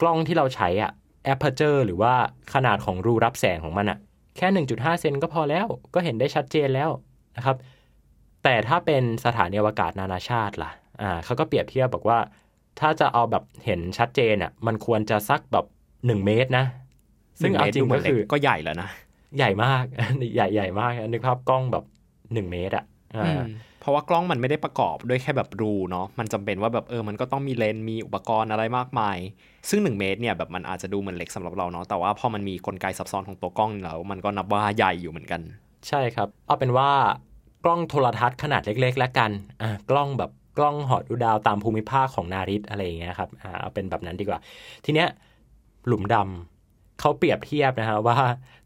กล้องที่เราใช้อะ aperture หรือว่าขนาดของรูรับแสงของมันอะแค่ 1.5 เซนก็พอแล้วก็เห็นได้ชัดเจนแล้วนะครับ แต่ถ้าเป็นสถานีอวกาศนานาชาติล่ะอ่าเขาก็เปรียบเทียบบอกว่า ถ้าจะเอาแบบเห็นชัดเจนอะมันควรจะสักแบบ 1 เมตรนะ ซึ่งเอาจริงก็คือก็ใหญ่แล้วนะ ใหญ่มากใหญ่ใหญ่มากนึกภาพกล้องแบบ1เมตรอะอ่าเพราะว่ากล้องมันไม่ได้ประกอบด้วยแค่แบบรูเนาะมันจำเป็นว่าแบบเออมันก็ต้องมีเลนส์มีอุปกรณ์อะไรมากมาย ซึ่ง 1 เมตรเนี่ยแบบมันอาจจะดูเหมือนเล็กสำหรับเราเนาะแต่ว่าพอมันมีกลไกซับซ้อนของตัวกล้องแล้ว มันก็นับว่าใหญ่อยู่เหมือนกัน ใช่ครับ เอาเป็นว่ากล้องโทรทัศน์ขนาดเล็กๆ แล้วกันอ่ากล้องแบบกล้องหอดูดาวตามภูมิภาคของนาริตอะไรอย่างเงี้ยครับอ่าเอาเป็นแบบนั้นดีกว่า ทีเนี้ยหลุมดำ เขาเปรียบเทียบนะฮะว่า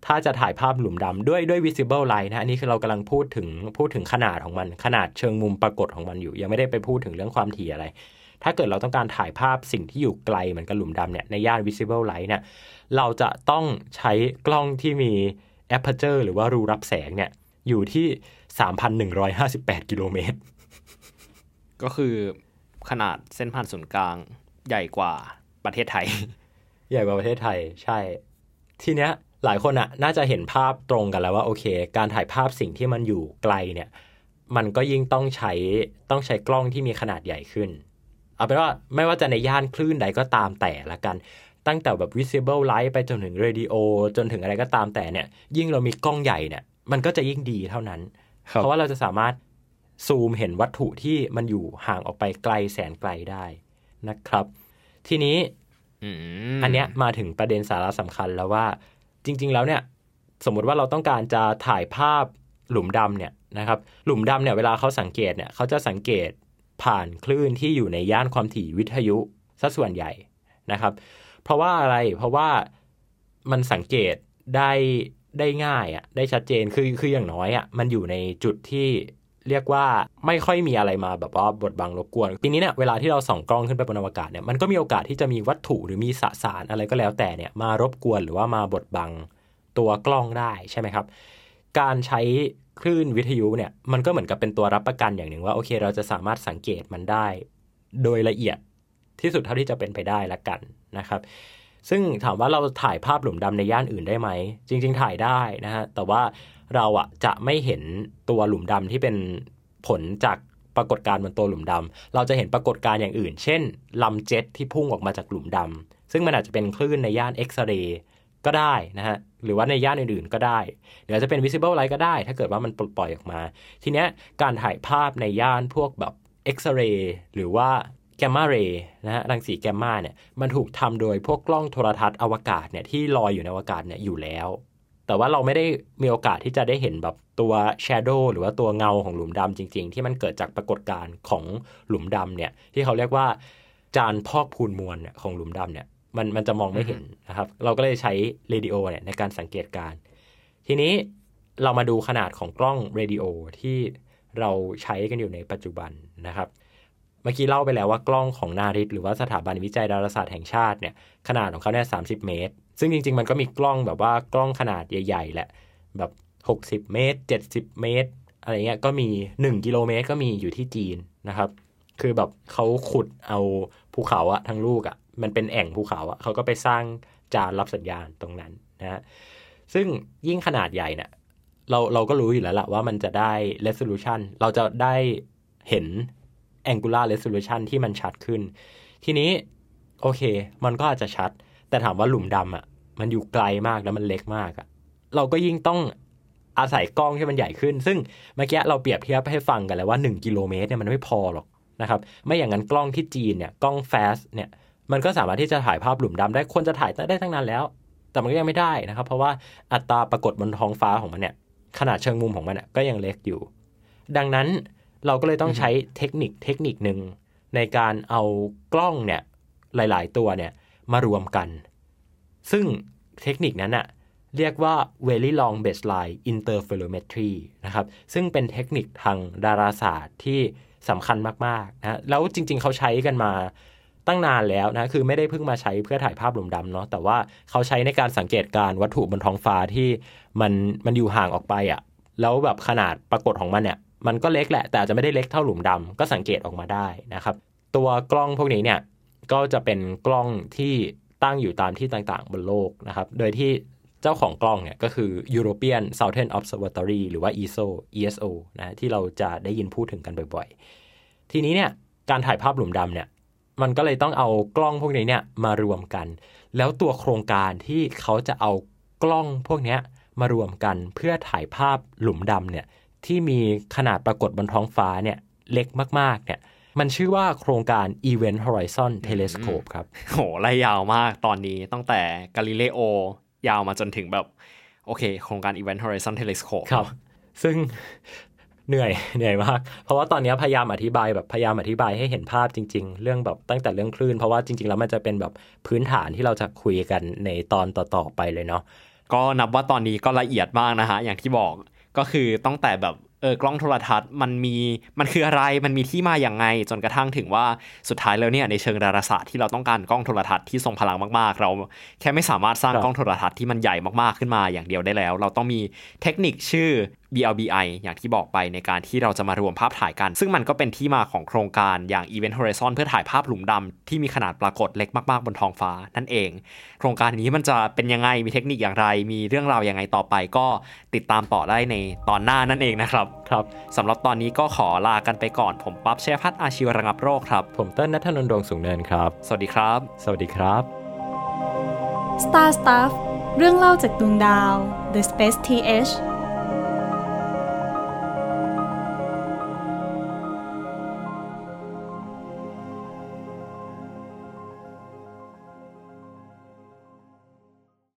ถ้าจะถ่ายภาพหลุมดำด้วยด้วย visible light นะอันนี้คือเรากำลังพูดถึงพูดถึงขนาดของมัน ขนาดเชิงมุมปรากฏของมันอยู่ ยังไม่ได้ไปพูดถึงเรื่องความถี่อะไร ถ้าเกิดเราต้องการถ่ายภาพสิ่งที่อยู่ไกลเหมือนกับหลุมดำเนี่ยในย่าน visible light เนี่ยเราจะต้องใช้กล้องที่มี aperture หรือว่ารูรับแสงเนี่ยอยู่ที่ 3,158 กิโลเมตร ก็คือขนาดเส้นผ่านศูนย์กลางใหญ่กว่าประเทศไทย ใหญ่กว่าประเทศไทยใช่ ทีเนี้ยหลายคนอะน่าจะเห็นภาพตรงกันแล้วว่าโอเค การถ่ายภาพสิ่งที่มันอยู่ไกลเนี่ยมันก็ยิ่งต้องใช้ต้องใช้กล้องที่มีขนาดใหญ่ขึ้น เอาเป็นว่าไม่ว่าจะในย่านคลื่นใดก็ตามแต่ละกัน ตั้งแต่แบบ visible light ไปจนถึง radio จนถึงอะไรก็ตามแต่เนี่ย ยิ่งเรามีกล้องใหญ่เนี่ย มันก็จะยิ่งดีเท่านั้นครับเพราะว่าเราจะสามารถซูมเห็นวัตถุที่มันอยู่ห่างออกไปไกลแสนไกลได้นะครับ ทีนี้ อันเนี้ยมาถึงประเด็นสาระสำคัญแล้วว่าจริง ๆ แล้วเนี่ยสมมุติว่าเราต้องการจะถ่ายภาพหลุมดำเนี่ยนะครับหลุมดำเนี่ยเวลาเขาสังเกตเนี่ยเขาจะสังเกตผ่านคลื่นที่อยู่ในย่านความถี่วิทยุซะส่วนใหญ่นะครับ เพราะว่าอะไรเพราะว่ามันสังเกตได้ได้ง่ายอะได้ชัดเจนคือคืออย่างน้อยอะมันอยู่ในจุดที่ เรียกว่าไม่ค่อยมีอะไรมาแบบว่าบดบังรบกวนทีนี้เนี่ยเวลาที่เราส่องกล้องขึ้นไปบนอวกาศเนี่ยมันก็มีโอกาสที่จะมีวัตถุหรือมีสสารอะไรก็แล้วแต่เนี่ยมารบกวนหรือว่ามาบดบังตัวกล้องได้ใช่ไหมครับ การใช้คลื่นวิทยุเนี่ยมันก็เหมือนกับเป็นตัวรับประกันอย่างหนึ่งว่าโอเค เราจะสามารถสังเกตมันได้ โดยละเอียดที่สุดเท่าที่จะเป็นไปได้ละกันนะครับซึ่งถามว่าเราถ่ายภาพหลุมดำในย่านอื่นได้ไหม จริง ๆ ถ่ายได้นะฮะแต่ว่า เราอะจะไม่เห็นตัวหลุมดำที่เป็นผลจากปรากฏการณ์บนตัวหลุมดำเราจะเห็นปรากฏการณ์อย่างอื่น เช่นลำเจ็ตที่พุ่งออกมาจากหลุมดำซึ่งมันอาจจะเป็นคลื่นในย่านเอ็กซเรย์ก็ได้นะฮะ หรือว่าในย่านอื่นๆก็ได้ หรือจะเป็น visible light ก็ได้ ถ้าเกิดว่ามันปล่อยออกมา ทีเนี้ยการถ่ายภาพในย่านพวกแบบเอ็กซเรย์หรือว่า gamma ray นะฮะรังสีแกมมาเนี่ยมันถูกทำโดยพวกกล้องโทรทรรศน์อวกาศเนี่ยที่ลอยอยู่ในอวกาศเนี่ยอยู่แล้ว แต่ว่าเราไม่ได้มีโอกาสที่จะได้เห็นแบบตัว shadow หรือว่าตัวเงาของหลุมดำจริง ๆ ที่มันเกิดจากปรากฏการณ์ของหลุมดำเนี่ย ที่เขาเรียกว่าจานพอกพูนมวลของหลุมดำเนี่ยมันมันจะมองไม่เห็นนะครับ เราก็เลยใช้เรดิโอเนี่ยในการสังเกตการ ทีนี้เรามาดูขนาดของกล้องเรดิโอที่เราใช้กันอยู่ในปัจจุบันนะครับ เมื่อกี้เล่าไปแล้วว่ากล้องของนาริตหรือว่าสถาบันวิจัยดาราศาสตร์แห่งชาติเนี่ยขนาดของเขาเนี่ยสาเมตร ซึ่งจริง ๆ มันก็มีกล้องแบบว่ากล้องขนาดใหญ่ๆแหละแบบ 60 เมตร 70 เมตร อะไรเงี้ยก็มี 1 กิโลเมตรก็มีอยู่ที่จีนนะครับ คือแบบเขาขุดเอาภูเขาอะทั้งลูกอะมันเป็นแอ่งภูเขาอะเขาก็ไปสร้างจานรับสัญญาณตรงนั้นนะฮะซึ่งยิ่งขนาดใหญ่เนี่ยเราเราก็รู้อยู่แล้วละว่ามันจะได้ resolution เราจะได้เห็น angular resolution ที่มันชัดขึ้น ทีนี้ โอเค มันก็อาจจะชัด แต่ถามว่าหลุมดำอะ มันอยู่ไกลมากแล้วมันเล็กมากอะ เราก็ยิ่งต้องอาศัยกล้องที่มันใหญ่ขึ้น ซึ่งเมื่อกี้เราเปรียบเทียบให้ฟังกันแล้วว่า 1 กิโลเมตรเนี่ยมันไม่พอหรอกนะครับ ไม่อย่างนั้นกล้องที่จีนเนี่ยกล้อง fast เนี่ยมันก็สามารถที่จะถ่ายภาพหลุมดำได้ควรจะถ่ายได้ตั้งนานแล้ว แต่มันก็ยังไม่ได้นะครับ เพราะว่าอัตราปรากฏบนท้องฟ้าของมันเนี่ยขนาดเชิงมุมของมันน่ยก็ยังเล็กอยู่ ดังนั้นเราก็เลยต้องใช้เทคนิคเทคนิคหนึ่งในการเอากล้องเนี่ยหลาย ๆ ตัวเนี่ย มารวมกัน ซึ่งเทคนิคนั้นอะเรียกว่า very long baseline interferometry นะครับ ซึ่งเป็นเทคนิคทางดาราศาสตร์ที่สำคัญมากๆนะแล้วจริงๆ เขาใช้กันมาตั้งนานแล้วนะ คือไม่ได้เพิ่งมาใช้เพื่อถ่ายภาพหลุมดำเนาะ แต่ว่าเขาใช้ในการสังเกตการวัตถุบนท้องฟ้าที่มันมันอยู่ห่างออกไปอะ่ะ แล้วแบบขนาดปรากฏของมันเนี่ยมันก็เล็กแหละ แต่จจะไม่ได้เล็กเท่าหลุมดำก็สังเกตออกมาได้นะครับ ตัวกล้องพวกนี้เนี่ย ก็จะเป็นกล้องที่ตั้งอยู่ตามที่ต่างๆ บนโลกนะครับ โดยที่เจ้าของกล้องเนี่ยก็คือ European Southern Observatory หรือว่า ESO ESO นะที่เราจะได้ยินพูดถึงกันบ่อยๆ ทีนี้เนี่ยการถ่ายภาพหลุมดำเนี่ยมันก็เลยต้องเอากล้องพวกนี้เนี่ยมารวมกัน แล้วตัวโครงการที่เขาจะเอากล้องพวกนี้มารวมกันเพื่อถ่ายภาพหลุมดำเนี่ยที่มีขนาดปรากฏบนท้องฟ้าเนี่ยเล็กมากๆเนี่ย มันชื่อว่าโครงการ Event Horizon Telescope ครับโหไล่ยาวมากตอนนี้ตั้งแต่กาลิเลโอยาวมาจนถึงแบบ โอเค โครงการ Event Horizon Telescope ครับ ซึ่งเหนื่อยเหนื่อยมาก เพราะว่าตอนนี้พยายามอธิบายแบบพยายามอธิบายให้เห็นภาพจริง ๆ เรื่องแบบตั้งแต่เรื่องคลื่น เพราะว่าจริง ๆ แล้วมันจะเป็นแบบพื้นฐานที่เราจะคุยกันในตอนต่อๆไปเลยเนาะก็นับว่าตอนนี้ก็ละเอียดมากนะฮะอย่างที่บอกก็คือตั้งแต่แบบ เออกล้องโทรทัศน์มันมีมันคืออะไรมันมีที่มาอย่างไง จนกระทั่งถึงว่าสุดท้ายแล้วเนี่ยในเชิงดาราศาสตร์ที่เราต้องการกล้องโทรทัศน์ที่ทรงพลังมากๆ เราแค่ไม่สามารถสร้างกล้องโทรทัศน์ที่มันใหญ่มากๆขึ้นมาอย่างเดียวได้แล้ว เราต้องมีเทคนิคชื่อ BLBI อย่างที่บอกไปในการที่เราจะมารวมภาพถ่ายกัน ซึ่งมันก็เป็นที่มาของโครงการอย่าง Event Horizon เพื่อถ่ายภาพหลุมดำที่มีขนาดปรากฏเล็กมากๆบนท้องฟ้านั่นเอง โครงการนี้มันจะเป็นยังไงมีเทคนิคอย่างไร มีเรื่องราวยังไงต่อไป ก็ติดตามต่อได้ในตอนหน้านั่นเองนะครับครับสำหรับตอนนี้ก็ขอลากันไปก่อนผมปั๊บเชฟพัฒน์อาชีวระงับโรคครับผมเต้นนัทนนท์ดวงสูงเนินครับ สวัสดีครับ สวัสดีครับ Star Stuff เรื่องเล่าจากดวงดาว The Space TH